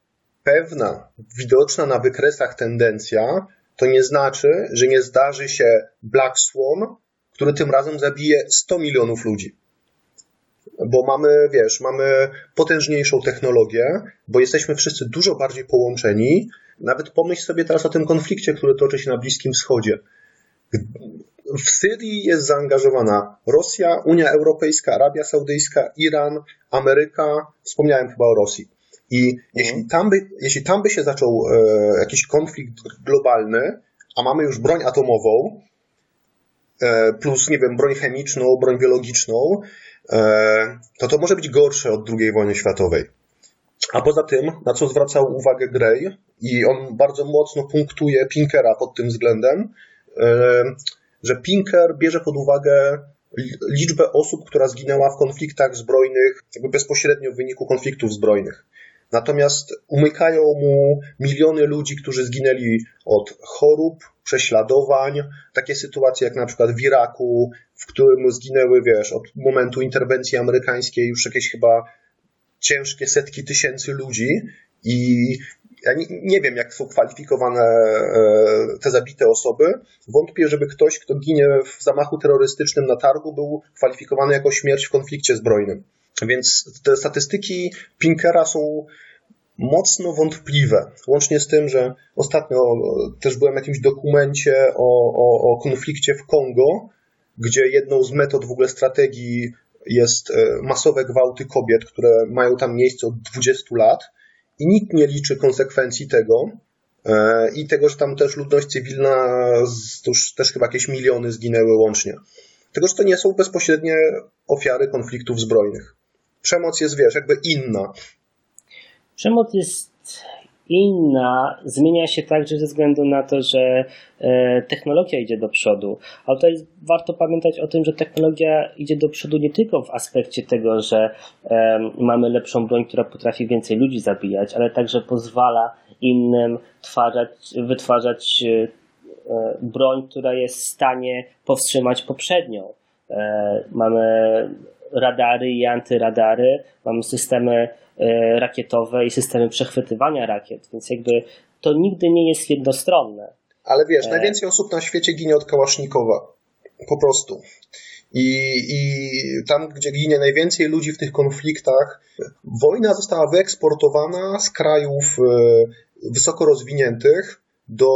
pewna, widoczna na wykresach tendencja, to nie znaczy, że nie zdarzy się Black Swan, który tym razem zabije 100 milionów ludzi. Bo mamy, wiesz, mamy potężniejszą technologię, bo jesteśmy wszyscy dużo bardziej połączeni, nawet pomyśl sobie teraz o tym konflikcie, który toczy się na Bliskim Wschodzie. W Syrii jest zaangażowana Rosja, Unia Europejska, Arabia Saudyjska, Iran, Ameryka. Wspomniałem chyba o Rosji. I mhm. jeśli, tam by, jeśli tam by się zaczął e, jakiś konflikt globalny, a mamy już broń atomową, e, plus, nie wiem, broń chemiczną, broń biologiczną, e, to to może być gorsze od II wojny światowej. A poza tym, na co zwracał uwagę Gray, i on bardzo mocno punktuje Pinkera pod tym względem, e, że Pinker bierze pod uwagę liczbę osób, która zginęła w konfliktach zbrojnych, jakby bezpośrednio w wyniku konfliktów zbrojnych. Natomiast umykają mu miliony ludzi, którzy zginęli od chorób, prześladowań, takie sytuacje jak na przykład w Iraku, w którym zginęły, wiesz, od momentu interwencji amerykańskiej już jakieś chyba ciężkie setki tysięcy ludzi i ja nie, wiem, jak są kwalifikowane e, te zabite osoby. Wątpię, żeby ktoś, kto ginie w zamachu terrorystycznym na targu, był kwalifikowany jako śmierć w konflikcie zbrojnym. Więc te statystyki Pinkera są mocno wątpliwe. Łącznie z tym, że ostatnio też byłem w jakimś dokumencie o, o, o konflikcie w Kongo, gdzie jedną z metod w ogóle strategii jest e, masowe gwałty kobiet, które mają tam miejsce od 20 lat i nikt nie liczy konsekwencji tego e, i tego, że tam też ludność cywilna, to już też chyba jakieś miliony zginęły łącznie. Tego, że to nie są bezpośrednie ofiary konfliktów zbrojnych. Przemoc jest, wiesz, jakby inna. Przemoc jest inna zmienia się także ze względu na to, że e, technologia idzie do przodu. Ale tutaj warto pamiętać o tym, że technologia idzie do przodu nie tylko w aspekcie tego, że mamy lepszą broń, która potrafi więcej ludzi zabijać, ale także pozwala innym twarzać, wytwarzać e, broń, która jest w stanie powstrzymać poprzednią. Mamy radary i antyradary, mamy systemy e, rakietowe i systemy przechwytywania rakiet, więc jakby to nigdy nie jest jednostronne. Ale wiesz, e... najwięcej osób na świecie ginie od kałasznikowa. Po prostu. I, I tam, gdzie ginie najwięcej ludzi w tych konfliktach, wojna została wyeksportowana z krajów e, wysoko rozwiniętych do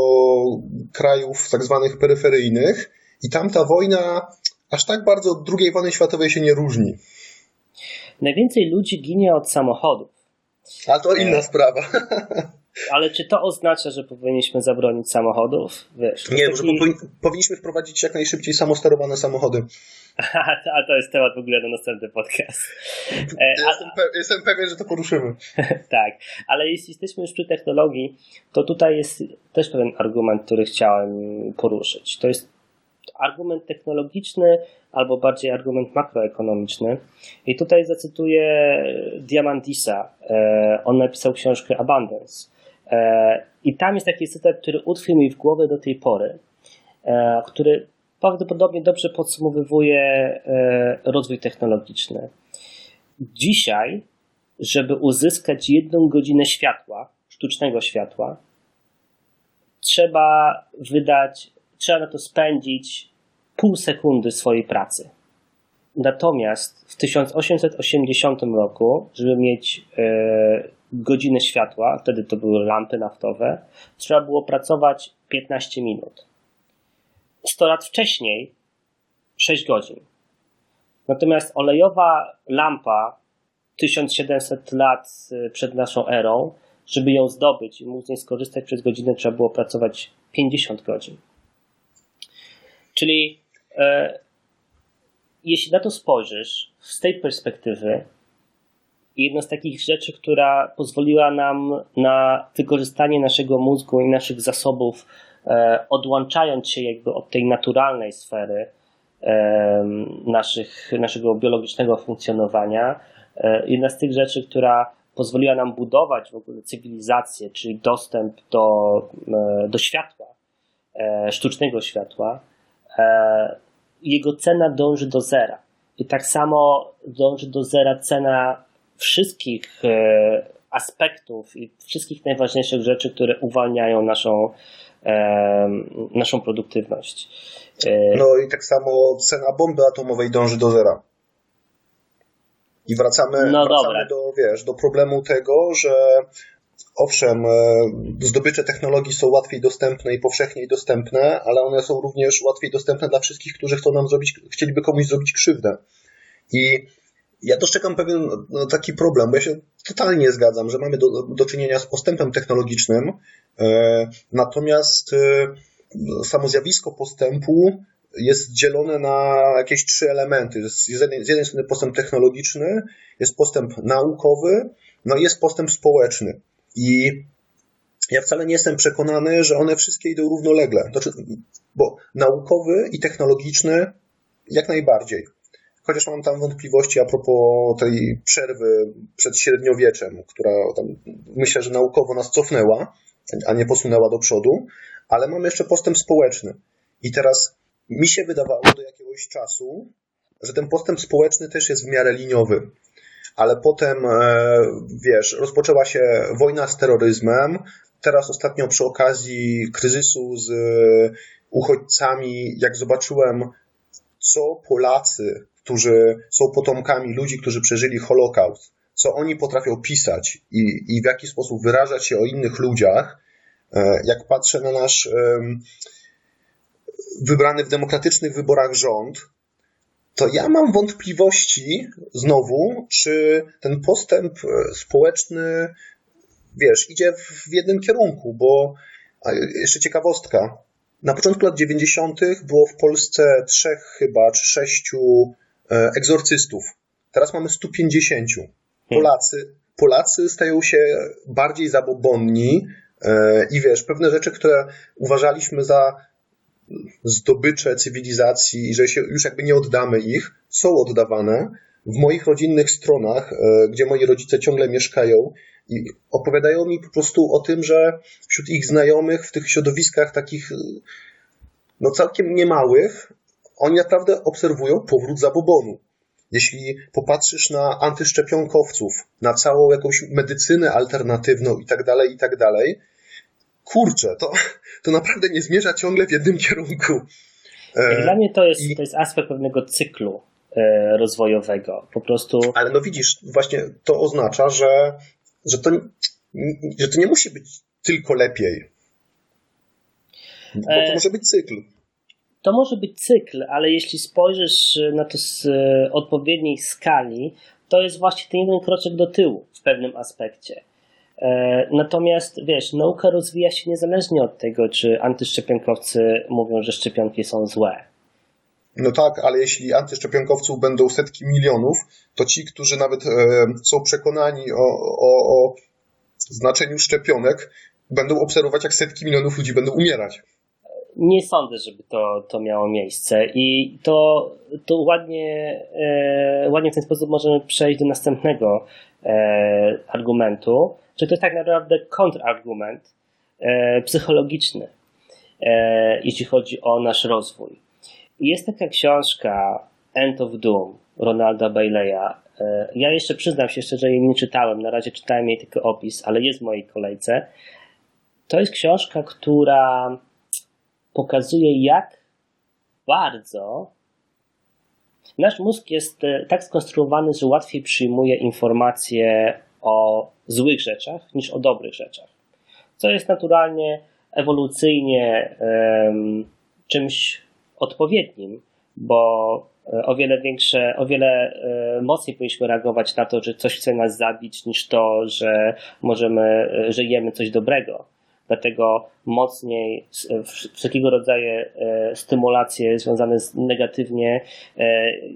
krajów tak zwanych peryferyjnych i tam ta wojna aż tak bardzo od II wojny światowej się nie różni. Najwięcej ludzi ginie od samochodów. Ale to inna e... sprawa. (laughs) Ale czy to oznacza, że powinniśmy zabronić samochodów? Wiesz, nie, taki... powin powinniśmy wprowadzić jak najszybciej samosterowane samochody. (laughs) A to jest temat w ogóle na następny podcast. E, jestem, pe jestem pewien, że to poruszymy. (laughs) tak, ale jeśli jesteśmy już przy technologii, to tutaj jest też pewien argument, który chciałem poruszyć. To jest argument technologiczny albo bardziej argument makroekonomiczny. I tutaj zacytuję Diamandisa. E, on napisał książkę Abundance. E, I tam jest taki cytat, który utkwił mi w głowie do tej pory, e, który prawdopodobnie dobrze podsumowuje rozwój technologiczny. Dzisiaj, żeby uzyskać jedną godzinę światła, sztucznego światła, trzeba wydać trzeba na to spędzić pół sekundy swojej pracy. Natomiast w 1880 roku, żeby mieć e, godzinę światła, wtedy to były lampy naftowe, trzeba było pracować 15 minut. 100 lat wcześniej 6 godzin. Natomiast olejowa lampa 1700 lat e, przed naszą erą, żeby ją zdobyć i móc z niej skorzystać przez godzinę, trzeba było pracować 50 godzin. Czyli jeśli na to spojrzysz z tej perspektywy, jedna z takich rzeczy, która pozwoliła nam na wykorzystanie naszego mózgu i naszych zasobów, e, odłączając się jakby od tej naturalnej sfery e, naszych, naszego biologicznego funkcjonowania, e, jedna z tych rzeczy, która pozwoliła nam budować w ogóle cywilizację, czyli dostęp do, e, do światła, e, sztucznego światła, E, jego cena dąży do zera. I tak samo dąży do zera cena wszystkich e, aspektów i wszystkich najważniejszych rzeczy, które uwalniają naszą, e, naszą produktywność. No i tak samo cena bomby atomowej dąży do zera. I wracamy, no wracamy do, wiesz, do problemu tego, że Owszem, e, zdobycze technologii są łatwiej dostępne i powszechniej dostępne, ale one są również łatwiej dostępne dla wszystkich, którzy chcą nam zrobić, chcieliby komuś zrobić krzywdę. I ja dostrzegam pewien no, taki problem, bo ja się totalnie zgadzam, że mamy do, do czynienia z postępem technologicznym, e, natomiast e, samo zjawisko postępu jest dzielone na jakieś trzy elementy. Z jednej, z jednej strony postęp technologiczny, jest postęp naukowy, no i jest postęp społeczny. I ja wcale nie jestem przekonany, że one wszystkie idą równolegle. Bo naukowy i technologiczny jak najbardziej. Chociaż mam tam wątpliwości a propos tej przerwy przed średniowieczem, która myślę, że naukowo nas cofnęła, a nie posunęła do przodu, ale mam jeszcze postęp społeczny. I teraz mi się wydawało do jakiegoś czasu, że ten postęp społeczny też jest w miarę liniowy ale potem, e, wiesz, rozpoczęła się wojna z terroryzmem. Teraz ostatnio przy okazji kryzysu z e, uchodźcami, jak zobaczyłem, co Polacy, którzy są potomkami ludzi, którzy przeżyli Holokaust, co oni potrafią pisać i, i w jaki sposób wyrażać się o innych ludziach, e, jak patrzę na nasz wybrany w demokratycznych wyborach rząd, to ja mam wątpliwości znowu, czy ten postęp e, społeczny, wiesz, idzie w jednym kierunku, bo jeszcze ciekawostka. Na początku lat 90. było w Polsce trzech chyba, czy sześciu e, egzorcystów. Teraz mamy 150. Polacy, Polacy stają się bardziej zabobonni i wiesz, pewne rzeczy, które uważaliśmy za zdobycze cywilizacji i że się już jakby nie oddamy ich, są oddawane. W moich rodzinnych stronach, gdzie moi rodzice ciągle mieszkają, i opowiadają mi po prostu o tym, że wśród ich znajomych w tych środowiskach takich no całkiem niemałych, oni naprawdę obserwują powrót zabobonu. Jeśli popatrzysz na antyszczepionkowców, na całą jakąś medycynę alternatywną i tak dalej, i tak dalej, kurczę, to, to naprawdę nie zmierza ciągle w jednym kierunku. E, Dla mnie to jest, I... to jest aspekt pewnego cyklu e, rozwojowego. Po prostu. Ale no widzisz, właśnie to oznacza, że że to, że to nie musi być tylko lepiej. Bo to e, może być cykl. To może być cykl, ale jeśli spojrzysz na to z odpowiedniej skali, to jest właśnie ten jeden kroczek do tyłu w pewnym aspekcie. E, natomiast wiesz, nauka rozwija się niezależnie od tego, czy antyszczepionkowcy mówią, że szczepionki są złe. No tak, ale jeśli antyszczepionkowców będą setki milionów, to ci, którzy nawet e, są przekonani o, o, o znaczeniu szczepionek, będą obserwować, jak setki milionów ludzi będą umierać. Nie sądzę, żeby to, to miało miejsce i to, to ładnie, e, ładnie w ten sposób możemy przejść do następnego e, argumentu, że to jest tak naprawdę kontrargument e, psychologiczny, e, jeśli chodzi o nasz rozwój. Jest taka książka End of Doom Ronalda Bayleya. E, ja jeszcze przyznam się szczerze, jej nie czytałem. Na razie czytałem jej tylko opis, ale jest w mojej kolejce. To jest książka, która pokazuje, jak bardzo nasz mózg jest e, tak skonstruowany, że łatwiej przyjmuje informacje o złych rzeczach niż o dobrych rzeczach. Co jest naturalnie, ewolucyjnie um, czymś odpowiednim, bo e, o wiele większe, o wiele e, mocniej powinniśmy reagować na to, że coś chce nas zabić, niż to, że możemy, e, że jemy coś dobrego. Dlatego mocniej wszelkiego rodzaju stymulacje związane z negatywnie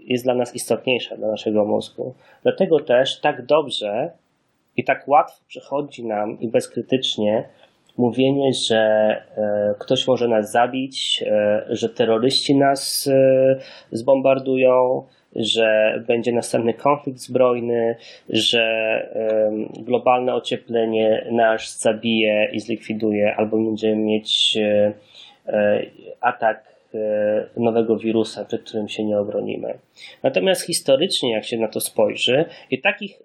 jest dla nas istotniejsza, dla naszego mózgu. Dlatego też tak dobrze i tak łatwo przychodzi nam i bezkrytycznie mówienie, że e, ktoś może nas zabić, e, że terroryści nas e, zbombardują, że będzie następny konflikt zbrojny, że globalne ocieplenie nas zabije i zlikwiduje, albo będziemy mieć atak nowego wirusa, przed którym się nie obronimy. Natomiast historycznie, jak się na to spojrzy, i takich,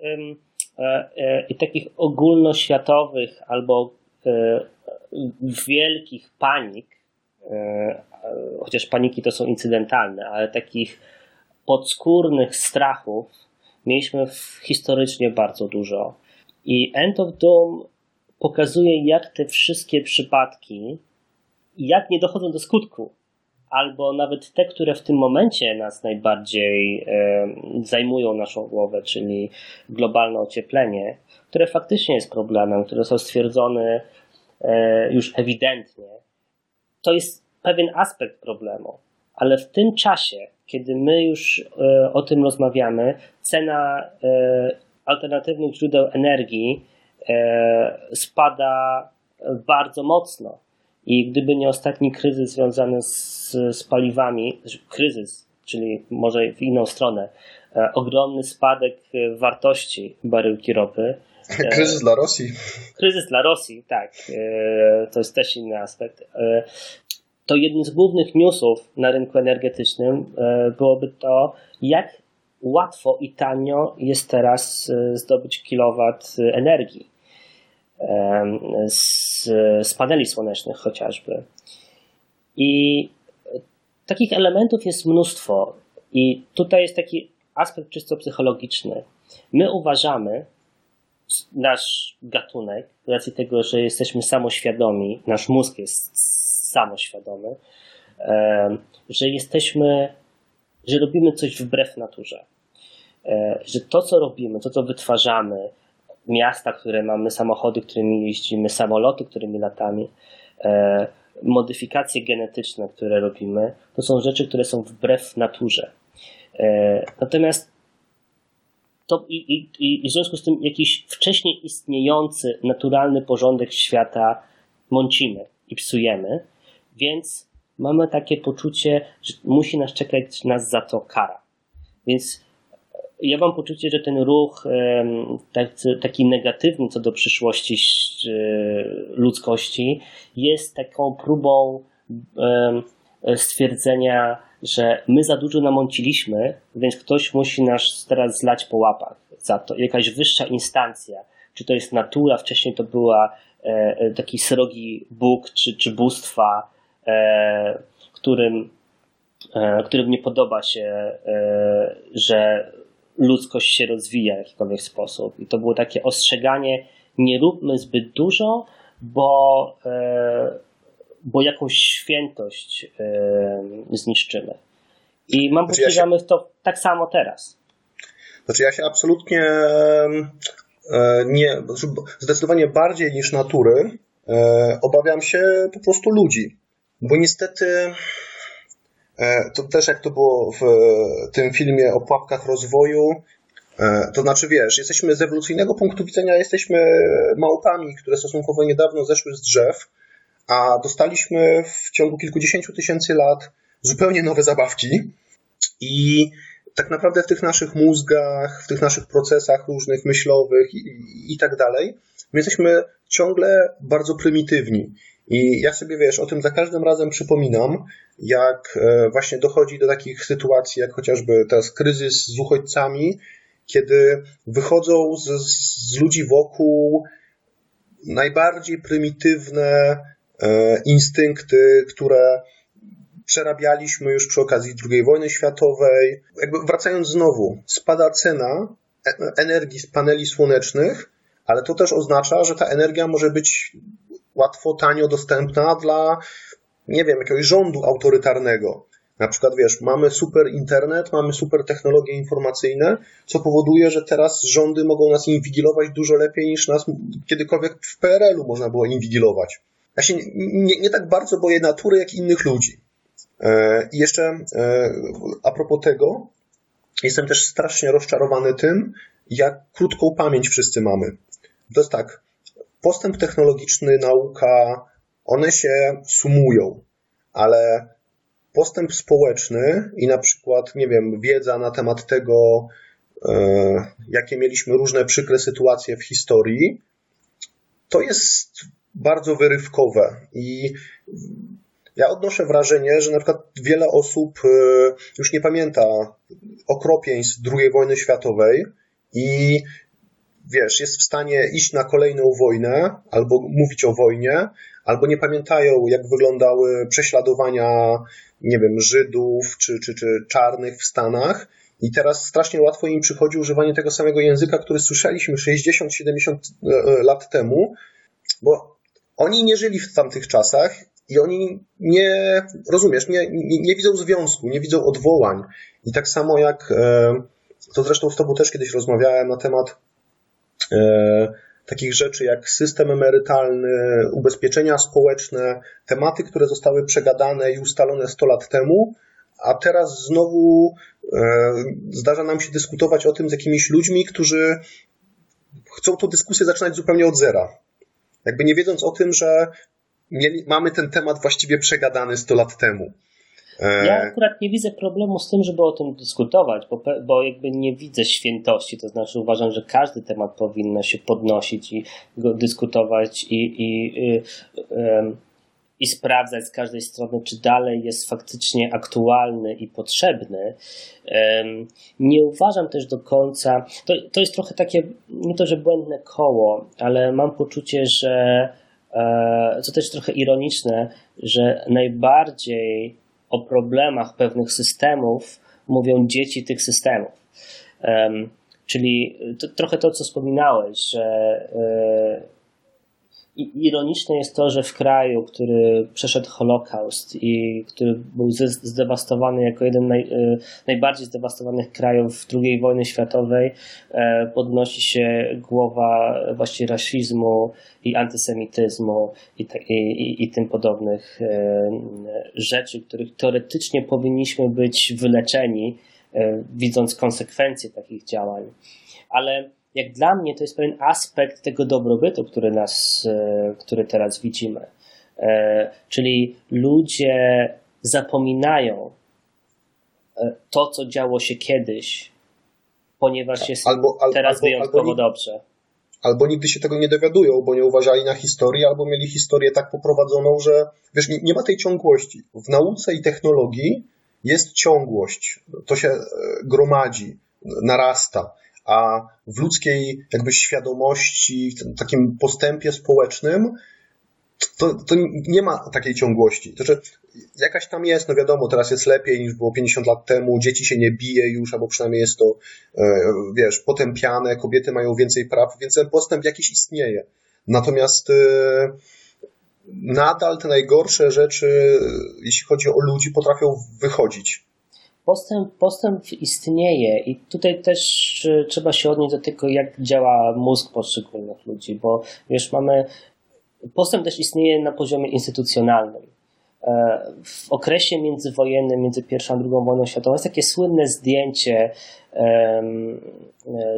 i takich ogólnoświatowych albo E, wielkich panik, e, chociaż paniki to są incydentalne, ale takich podskórnych strachów mieliśmy historycznie bardzo dużo. I End of Doom pokazuje, jak te wszystkie przypadki, jak nie dochodzą do skutku, albo nawet te, które w tym momencie nas najbardziej e, zajmują naszą głowę, czyli globalne ocieplenie, które faktycznie jest problemem, które są stwierdzone e, już ewidentnie, to jest pewien aspekt problemu. Ale w tym czasie, kiedy my już e, o tym rozmawiamy, cena alternatywnych źródeł energii spada bardzo mocno. I gdyby nie ostatni kryzys związany z, z paliwami, kryzys, czyli może w inną stronę, ogromny spadek wartości baryłki ropy, (laughs) Kryzys dla Rosji. Kryzys dla Rosji, tak. E, to jest też inny aspekt. E, to jednym z głównych newsów na rynku energetycznym e, byłoby to, jak łatwo i tanio jest teraz zdobyć kilowat energii z, z paneli słonecznych chociażby. I takich elementów jest mnóstwo. I tutaj jest taki aspekt czysto psychologiczny. My uważamy, nasz gatunek, z racji tego, że jesteśmy samoświadomi, nasz mózg jest samoświadomy, że jesteśmy, że robimy coś wbrew naturze. E, że to, co robimy, to, co wytwarzamy, miasta, które mamy, samochody, którymi jeździmy, samoloty, którymi latamy, e, modyfikacje genetyczne, które robimy, to są rzeczy, które są wbrew naturze. E, natomiast to i, i, i w związku z tym jakiś wcześniej istniejący naturalny porządek świata mącimy i psujemy, więc mamy takie poczucie, że musi nas czekać nas za to kara. Więc ja mam poczucie, że ten ruch taki negatywny co do przyszłości ludzkości jest taką próbą stwierdzenia, że my za dużo namąciliśmy, więc ktoś musi nas teraz zlać po łapach za to. Jakaś wyższa instancja, czy to jest natura, wcześniej to była e, taki srogi Bóg czy, czy bóstwa, e, którym, e, którym nie podoba się, że ludzkość się rozwija w jakikolwiek sposób. I to było takie ostrzeganie, nie róbmy zbyt dużo, bo, e, bo jakąś świętość e, zniszczymy. I mam znaczy poczucie, że mamy to tak samo teraz. Znaczy ja się absolutnie e, nie, zdecydowanie bardziej niż natury obawiam się po prostu ludzi. Bo niestety to też jak to było w e, tym filmie o pułapkach rozwoju, e, to znaczy, wiesz, jesteśmy z ewolucyjnego punktu widzenia, jesteśmy małpami, które stosunkowo niedawno zeszły z drzew, a dostaliśmy w ciągu kilkudziesięciu tysięcy lat zupełnie nowe zabawki i tak naprawdę w tych naszych mózgach, w tych naszych procesach różnych myślowych i, i, i tak dalej, my jesteśmy ciągle bardzo prymitywni. I ja sobie, wiesz, o tym za każdym razem przypominam, jak e, właśnie dochodzi do takich sytuacji, jak chociażby teraz kryzys z uchodźcami, kiedy wychodzą z, z ludzi wokół najbardziej prymitywne e, instynkty, które przerabialiśmy już przy okazji II wojny światowej. Jakby wracając znowu, spada cena e, energii z paneli słonecznych, ale to też oznacza, że ta energia może być łatwo, tanio dostępna dla, nie wiem, jakiegoś rządu autorytarnego. Na przykład, wiesz, mamy super internet, mamy super technologie informacyjne, co powoduje, że teraz rządy mogą nas inwigilować dużo lepiej niż nas kiedykolwiek w PRL-u można było inwigilować. Ja się nie, nie tak bardzo boję natury, jak innych ludzi. E, I jeszcze e, a propos tego, jestem też strasznie rozczarowany tym, jak krótką pamięć wszyscy mamy. To jest tak, postęp technologiczny, nauka, one się sumują, ale postęp społeczny i na przykład, nie wiem, wiedza na temat tego, e, jakie mieliśmy różne przykre sytuacje w historii, to jest bardzo wyrywkowe. I ja odnoszę wrażenie, że na przykład wiele osób e, już nie pamięta okropieństw II wojny światowej i wiesz, jest w stanie iść na kolejną wojnę albo mówić o wojnie, albo nie pamiętają, jak wyglądały prześladowania, nie wiem, Żydów czy, czy, czy czarnych w Stanach. I teraz strasznie łatwo im przychodzi używanie tego samego języka, który słyszeliśmy 60-70 e, e, lat temu, bo oni nie żyli w tamtych czasach i oni nie, rozumiesz, nie, nie, nie widzą związku, nie widzą odwołań. I tak samo jak, e, to zresztą z Tobą też kiedyś rozmawiałem na temat takich rzeczy jak system emerytalny, ubezpieczenia społeczne, tematy, które zostały przegadane i ustalone 100 lat temu, a teraz znowu e, zdarza nam się dyskutować o tym z jakimiś ludźmi, którzy chcą tę dyskusję zaczynać zupełnie od zera. Jakby nie wiedząc o tym, że mamy ten temat właściwie przegadany 100 lat temu. E, ja akurat nie widzę problemu z tym, żeby o tym dyskutować, bo, bo jakby nie widzę świętości, to znaczy uważam, że każdy temat powinno się podnosić i go dyskutować i, i, i, i sprawdzać z każdej strony, czy dalej jest faktycznie aktualny i potrzebny. Nie uważam też do końca, to, to jest trochę takie, nie to, że błędne koło, ale mam poczucie, że e, co też trochę ironiczne, że najbardziej o problemach pewnych systemów mówią dzieci tych systemów. Czyli to, trochę to, co wspominałeś, że e, ironiczne jest to, że w kraju, który przeszedł Holokaust i który był zdewastowany jako jeden naj, e, najbardziej zdewastowanych krajów II wojny światowej, e, podnosi się głowa właśnie rasizmu i antysemityzmu i, i, i tym podobnych e, rzeczy, których teoretycznie powinniśmy być wyleczeni widząc konsekwencje takich działań. Ale jak dla mnie to jest pewien aspekt tego dobrobytu, który, nas, który teraz widzimy. Czyli ludzie zapominają to, co działo się kiedyś, ponieważ jest albo, teraz albo, wyjątkowo albo, dobrze. Albo nigdy się tego nie dowiadują, bo nie uważali na historię, albo mieli historię tak poprowadzoną, że wiesz, nie, nie ma tej ciągłości. W nauce i technologii jest ciągłość. To się e, gromadzi, narasta. A w ludzkiej jakby świadomości, w takim postępie społecznym to, to nie ma takiej ciągłości. To, że jakaś tam jest, no wiadomo, teraz jest lepiej niż było 50 lat temu, dzieci się nie bije już, albo przynajmniej jest to, e, wiesz, potępiane, kobiety mają więcej praw, więc ten postęp jakiś istnieje. Natomiast e, nadal te najgorsze rzeczy, jeśli chodzi o ludzi, potrafią wychodzić. Postęp, postęp istnieje i tutaj też e, trzeba się odnieść do tego, jak działa mózg poszczególnych ludzi, bo wiesz, mamy Postęp też istnieje na poziomie instytucjonalnym. E, w okresie międzywojennym, między I a II wojną światową, jest takie słynne zdjęcie e,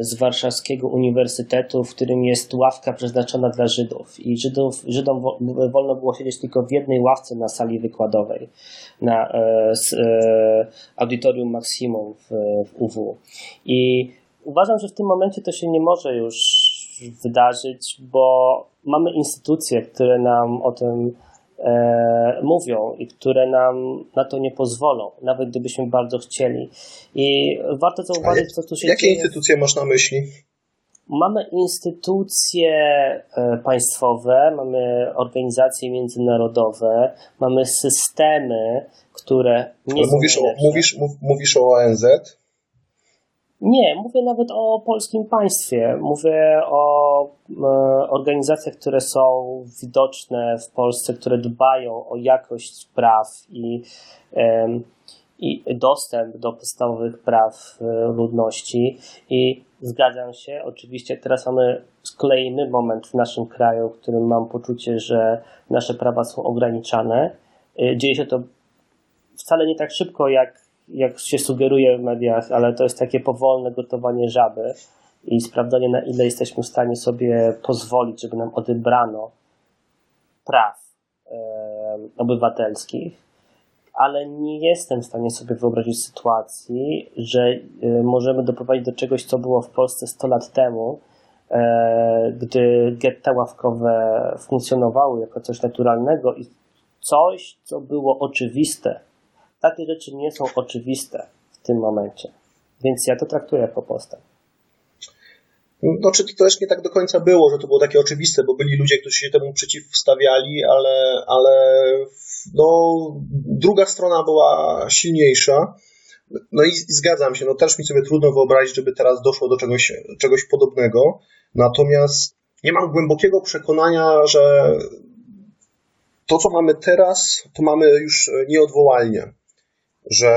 z Warszawskiego Uniwersytetu, w którym jest ławka przeznaczona dla Żydów. I Żydów, Żydom wolno było siedzieć tylko w jednej ławce na sali wykładowej, na e, Auditorium Maximum w, w UW. I uważam, że w tym momencie to się nie może już wydarzyć, bo mamy instytucje, które nam o tym e, mówią i które nam na to nie pozwolą, nawet gdybyśmy bardzo chcieli. I warto zauważyć, co tu się Jakie dzieje. instytucje masz na myśli? Mamy instytucje e, państwowe, mamy organizacje międzynarodowe, mamy systemy, które nie mówisz o, mówisz, mówisz o ONZ? Nie, mówię nawet o polskim państwie. Mówię o e, organizacjach, które są widoczne w Polsce, które dbają o jakość praw i, i dostęp do podstawowych praw e, ludności. I zgadzam się, oczywiście teraz mamy kolei moment w naszym kraju, w którym mam poczucie, że nasze prawa są ograniczane. E, dzieje się to wcale nie tak szybko, jak jak się sugeruje w mediach, ale to jest takie powolne gotowanie żaby i sprawdzanie, na ile jesteśmy w stanie sobie pozwolić, żeby nam odebrano praw e, obywatelskich, ale nie jestem w stanie sobie wyobrazić sytuacji, że e, możemy doprowadzić do czegoś, co było w Polsce 100 lat temu, e, gdy getta ławkowe funkcjonowały jako coś naturalnego i coś, co było oczywiste takie rzeczy nie są oczywiste w tym momencie. Więc ja to traktuję jako postęp. No, czy to też nie tak do końca było, że to było takie oczywiste, bo byli ludzie, którzy się temu przeciwstawiali, ale, ale no, druga strona była silniejsza. No i zgadzam się, no też mi sobie trudno wyobrazić, żeby teraz doszło do czegoś, czegoś podobnego. Natomiast nie mam głębokiego przekonania, że to, co mamy teraz, to mamy już nieodwołalnie że,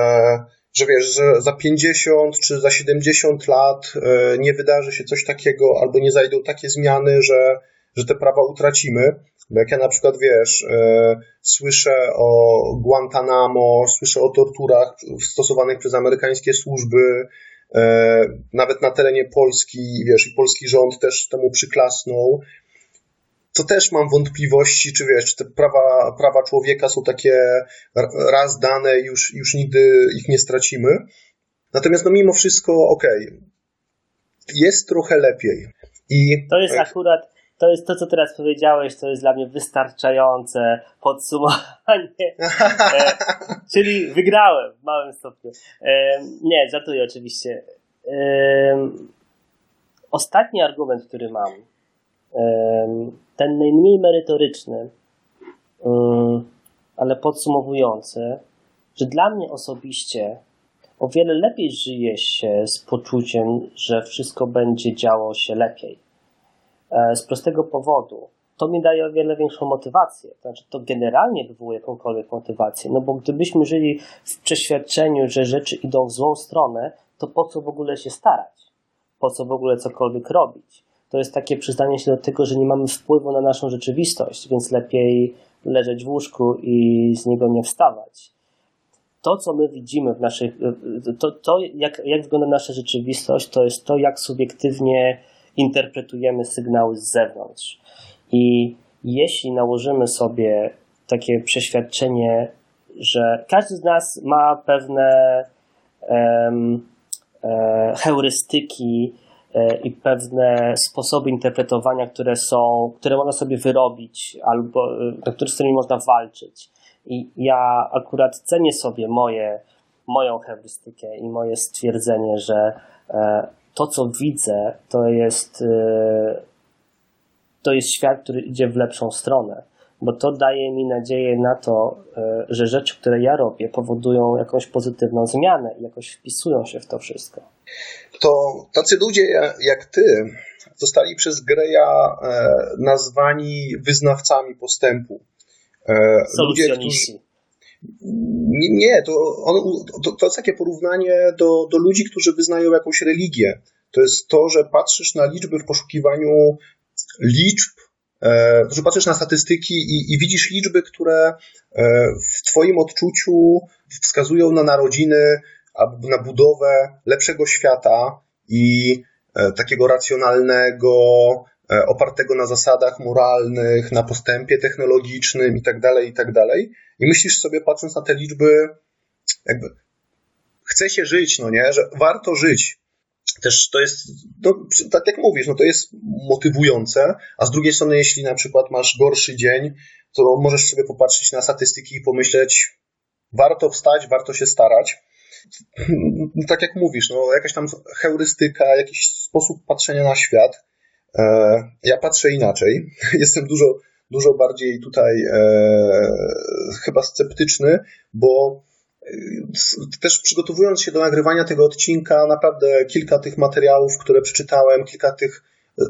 że wiesz, że za 50 czy za 70 lat e, nie wydarzy się coś takiego, albo nie zajdą takie zmiany, że, że te prawa utracimy. Bo jak ja na przykład, wiesz, e, słyszę o Guantanamo, słyszę o torturach stosowanych przez amerykańskie służby, e, nawet na terenie Polski, wiesz, i polski rząd też temu przyklasnął, to też mam wątpliwości, czy wiesz, czy te prawa, prawa człowieka są takie raz dane, już, już nigdy ich nie stracimy. Natomiast no mimo wszystko, okej, okay, jest trochę lepiej. I... To jest akurat, to jest to, co teraz powiedziałeś, to jest dla mnie wystarczające podsumowanie. e, czyli wygrałem w małym stopniu. E, nie, żartuję oczywiście. E, ostatni argument, który mam, ten najmniej merytoryczny, ale podsumowujący, że dla mnie osobiście o wiele lepiej żyje się z poczuciem, że wszystko będzie działo się lepiej. E, z prostego powodu. To mi daje o wiele większą motywację. Znaczy, to generalnie wywołuje jakąkolwiek motywację. No bo gdybyśmy żyli w przeświadczeniu, że rzeczy idą w złą stronę, to po co w ogóle się starać? Po co w ogóle cokolwiek robić? To jest takie przyznanie się do tego, że nie mamy wpływu na naszą rzeczywistość, więc lepiej leżeć w łóżku i z niego nie wstawać. to, co my widzimy w naszych, to, to jak, jak wygląda nasza rzeczywistość, to jest to, jak subiektywnie interpretujemy sygnały z zewnątrz. I jeśli nałożymy sobie takie przeświadczenie, że każdy z nas ma pewne um, e, heurystyki i pewne sposoby interpretowania, które są, które można sobie wyrobić albo na które, z którymi można walczyć. I ja akurat cenię sobie moje, moją heurystykę i moje stwierdzenie, że e, to, co widzę, to jest, e, to jest świat, który idzie w lepszą stronę, bo to daje mi nadzieję na to, e, że rzeczy, które ja robię, powodują jakąś pozytywną zmianę i jakoś wpisują się w to wszystko. To tacy ludzie jak ty zostali przez Greya nazwani wyznawcami postępu. Ludzie, którzy, nie, nie to, on, to, to, jest takie porównanie do, do ludzi, którzy wyznają jakąś religię. To jest to, że patrzysz na liczby w poszukiwaniu liczb, e, że patrzysz na statystyki i, i widzisz liczby, które e, w Twoim odczuciu wskazują na narodziny na budowę lepszego świata i e, takiego racjonalnego, e, opartego na zasadach moralnych, na postępie technologicznym tak itd. Tak I myślisz sobie, patrząc na te liczby, jakby chce się żyć, no nie, że warto żyć też to jest, no, tak jak mówisz, no to jest motywujące, a z drugiej strony, jeśli na przykład masz gorszy dzień, to możesz sobie popatrzeć na statystyki i pomyśleć, warto wstać, warto się starać. Tak jak mówisz, no jakaś tam heurystyka, jakiś sposób patrzenia na świat. E, ja patrzę inaczej. (laughs) Jestem dużo, dużo bardziej tutaj e, chyba sceptyczny, bo też przygotowując się do nagrywania tego odcinka, naprawdę kilka tych materiałów, które przeczytałem, kilka tych e,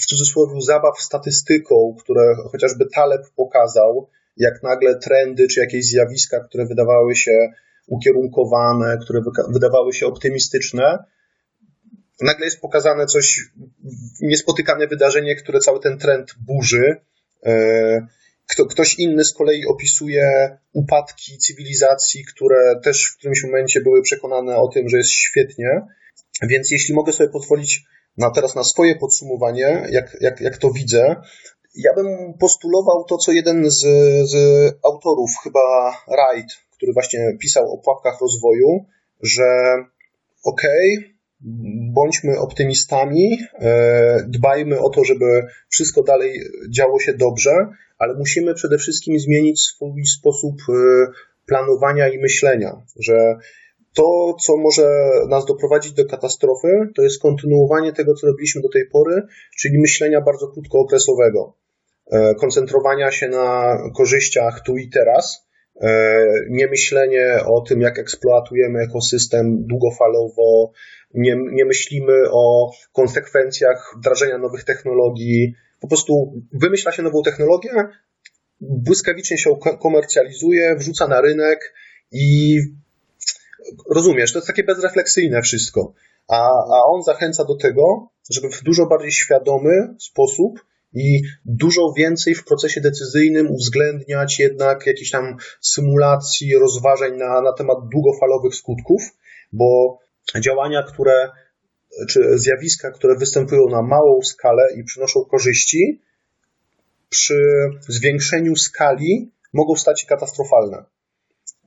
w cudzysłowie zabaw statystyką, które chociażby Taleb pokazał, jak nagle trendy czy jakieś zjawiska, które wydawały się ukierunkowane, które wydawały się optymistyczne, nagle jest pokazane coś, niespotykane wydarzenie, które cały ten trend burzy. E, kto, ktoś inny z kolei opisuje upadki cywilizacji, które też w którymś momencie były przekonane o tym, że jest świetnie. Więc jeśli mogę sobie pozwolić na teraz na swoje podsumowanie, jak, jak, jak to widzę, ja bym postulował to, co jeden z, z autorów, chyba Wright, który właśnie pisał o pułapkach rozwoju, że okej, okay, bądźmy optymistami, e, dbajmy o to, żeby wszystko dalej działo się dobrze, ale musimy przede wszystkim zmienić swój sposób e, planowania i myślenia, że to, co może nas doprowadzić do katastrofy, to jest kontynuowanie tego, co robiliśmy do tej pory, czyli myślenia bardzo krótkookresowego, e, koncentrowania się na korzyściach tu i teraz, nie myślenie o tym, jak eksploatujemy ekosystem długofalowo, nie, nie myślimy o konsekwencjach wdrażania nowych technologii. Po prostu wymyśla się nową technologię, błyskawicznie się komercjalizuje, wrzuca na rynek i rozumiesz, to jest takie bezrefleksyjne wszystko. A, a on zachęca do tego, żeby w dużo bardziej świadomy sposób i dużo więcej w procesie decyzyjnym uwzględniać jednak jakieś tam symulacji, rozważań na, na temat długofalowych skutków, bo działania, które, czy zjawiska, które występują na małą skalę i przynoszą korzyści, przy zwiększeniu skali mogą stać się katastrofalne.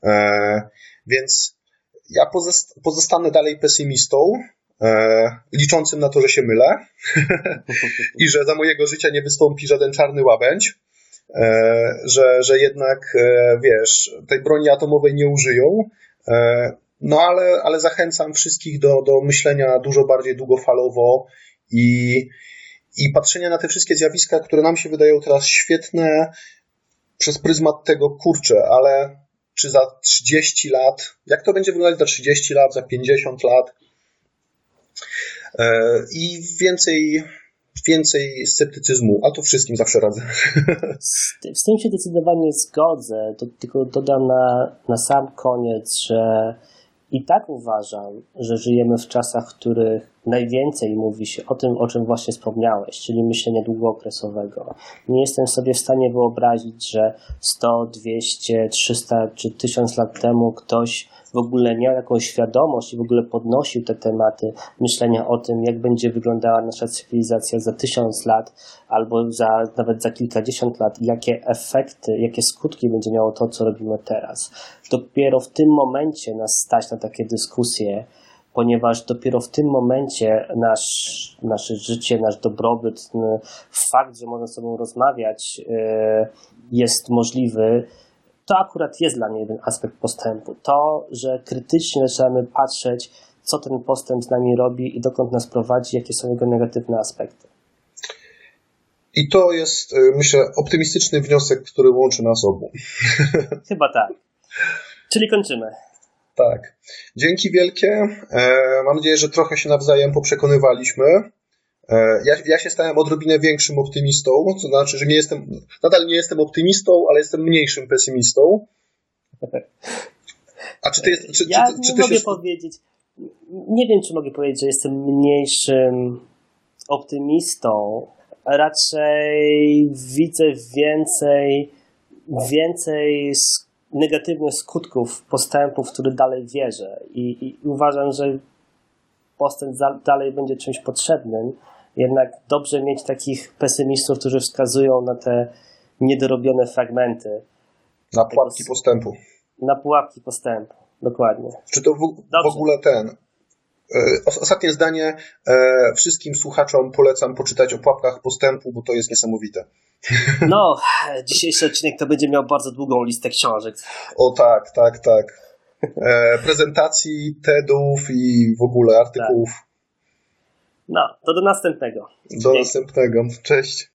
E, więc ja pozostanę dalej pesymistą, liczącym na to, że się mylę (laughs) i że za mojego życia nie wystąpi żaden czarny łabędź, e, że, że jednak, e, wiesz, tej broni atomowej nie użyją. E, no ale, ale zachęcam wszystkich do, do myślenia dużo bardziej długofalowo i, i patrzenia na te wszystkie zjawiska, które nam się wydają teraz świetne przez pryzmat tego kurczę, ale czy za 30 lat, jak to będzie wyglądać za 30 lat, za 50 lat e, i więcej więcej sceptycyzmu, a to wszystkim zawsze radzę. Z tym się zdecydowanie zgodzę, to tylko dodam na, na sam koniec, że i tak uważam, że żyjemy w czasach, w których najwięcej mówi się o tym, o czym właśnie wspomniałeś, czyli myślenia długookresowego. Nie jestem sobie w stanie wyobrazić, że 100, 200, 300 czy 1000 lat temu ktoś w ogóle miał jakąś świadomość i w ogóle podnosił te tematy myślenia o tym, jak będzie wyglądała nasza cywilizacja za tysiąc lat albo za, nawet za kilkadziesiąt lat i jakie efekty, jakie skutki będzie miało to, co robimy teraz. Dopiero w tym momencie nas stać na takie dyskusje, ponieważ dopiero w tym momencie nasz, nasze życie, nasz dobrobyt, fakt, że możemy z sobą rozmawiać, e, jest możliwy. To akurat jest dla mnie jeden aspekt postępu. To, że krytycznie zaczynamy patrzeć, co ten postęp z nami robi i dokąd nas prowadzi, jakie są jego negatywne aspekty. I to jest, e, myślę, optymistyczny wniosek, który łączy nas obu. (laughs) Chyba tak. Czyli kończymy. Tak. Dzięki wielkie. E, mam nadzieję, że trochę się nawzajem poprzekonywaliśmy. E, ja, ja się stałem odrobinę większym optymistą, to znaczy, że nie jestem, nadal nie jestem optymistą, ale jestem mniejszym pesymistą. A czy ty jest, czy, ja czy, czy, czy mogę się... powiedzieć, nie wiem, czy mogę powiedzieć, że jestem mniejszym optymistą. Raczej widzę więcej, więcej negatywnych skutków postępu, w który dalej wierzę. I, i uważam, że postęp za, dalej będzie czymś potrzebnym. Jednak dobrze mieć takich pesymistów, którzy wskazują na te niedorobione fragmenty. Na pułapki postępu. Na pułapki postępu, dokładnie. Czy to w, w ogóle ten ostatnie zdanie. E, wszystkim słuchaczom polecam poczytać o pułapkach postępu, bo to jest niesamowite. (laughs) No, dzisiejszy odcinek to będzie miał bardzo długą listę książek. O tak, tak, tak. E, prezentacji, TEDów i w ogóle artykułów. Tak. No, to do następnego. Do Dzięki. następnego. Cześć.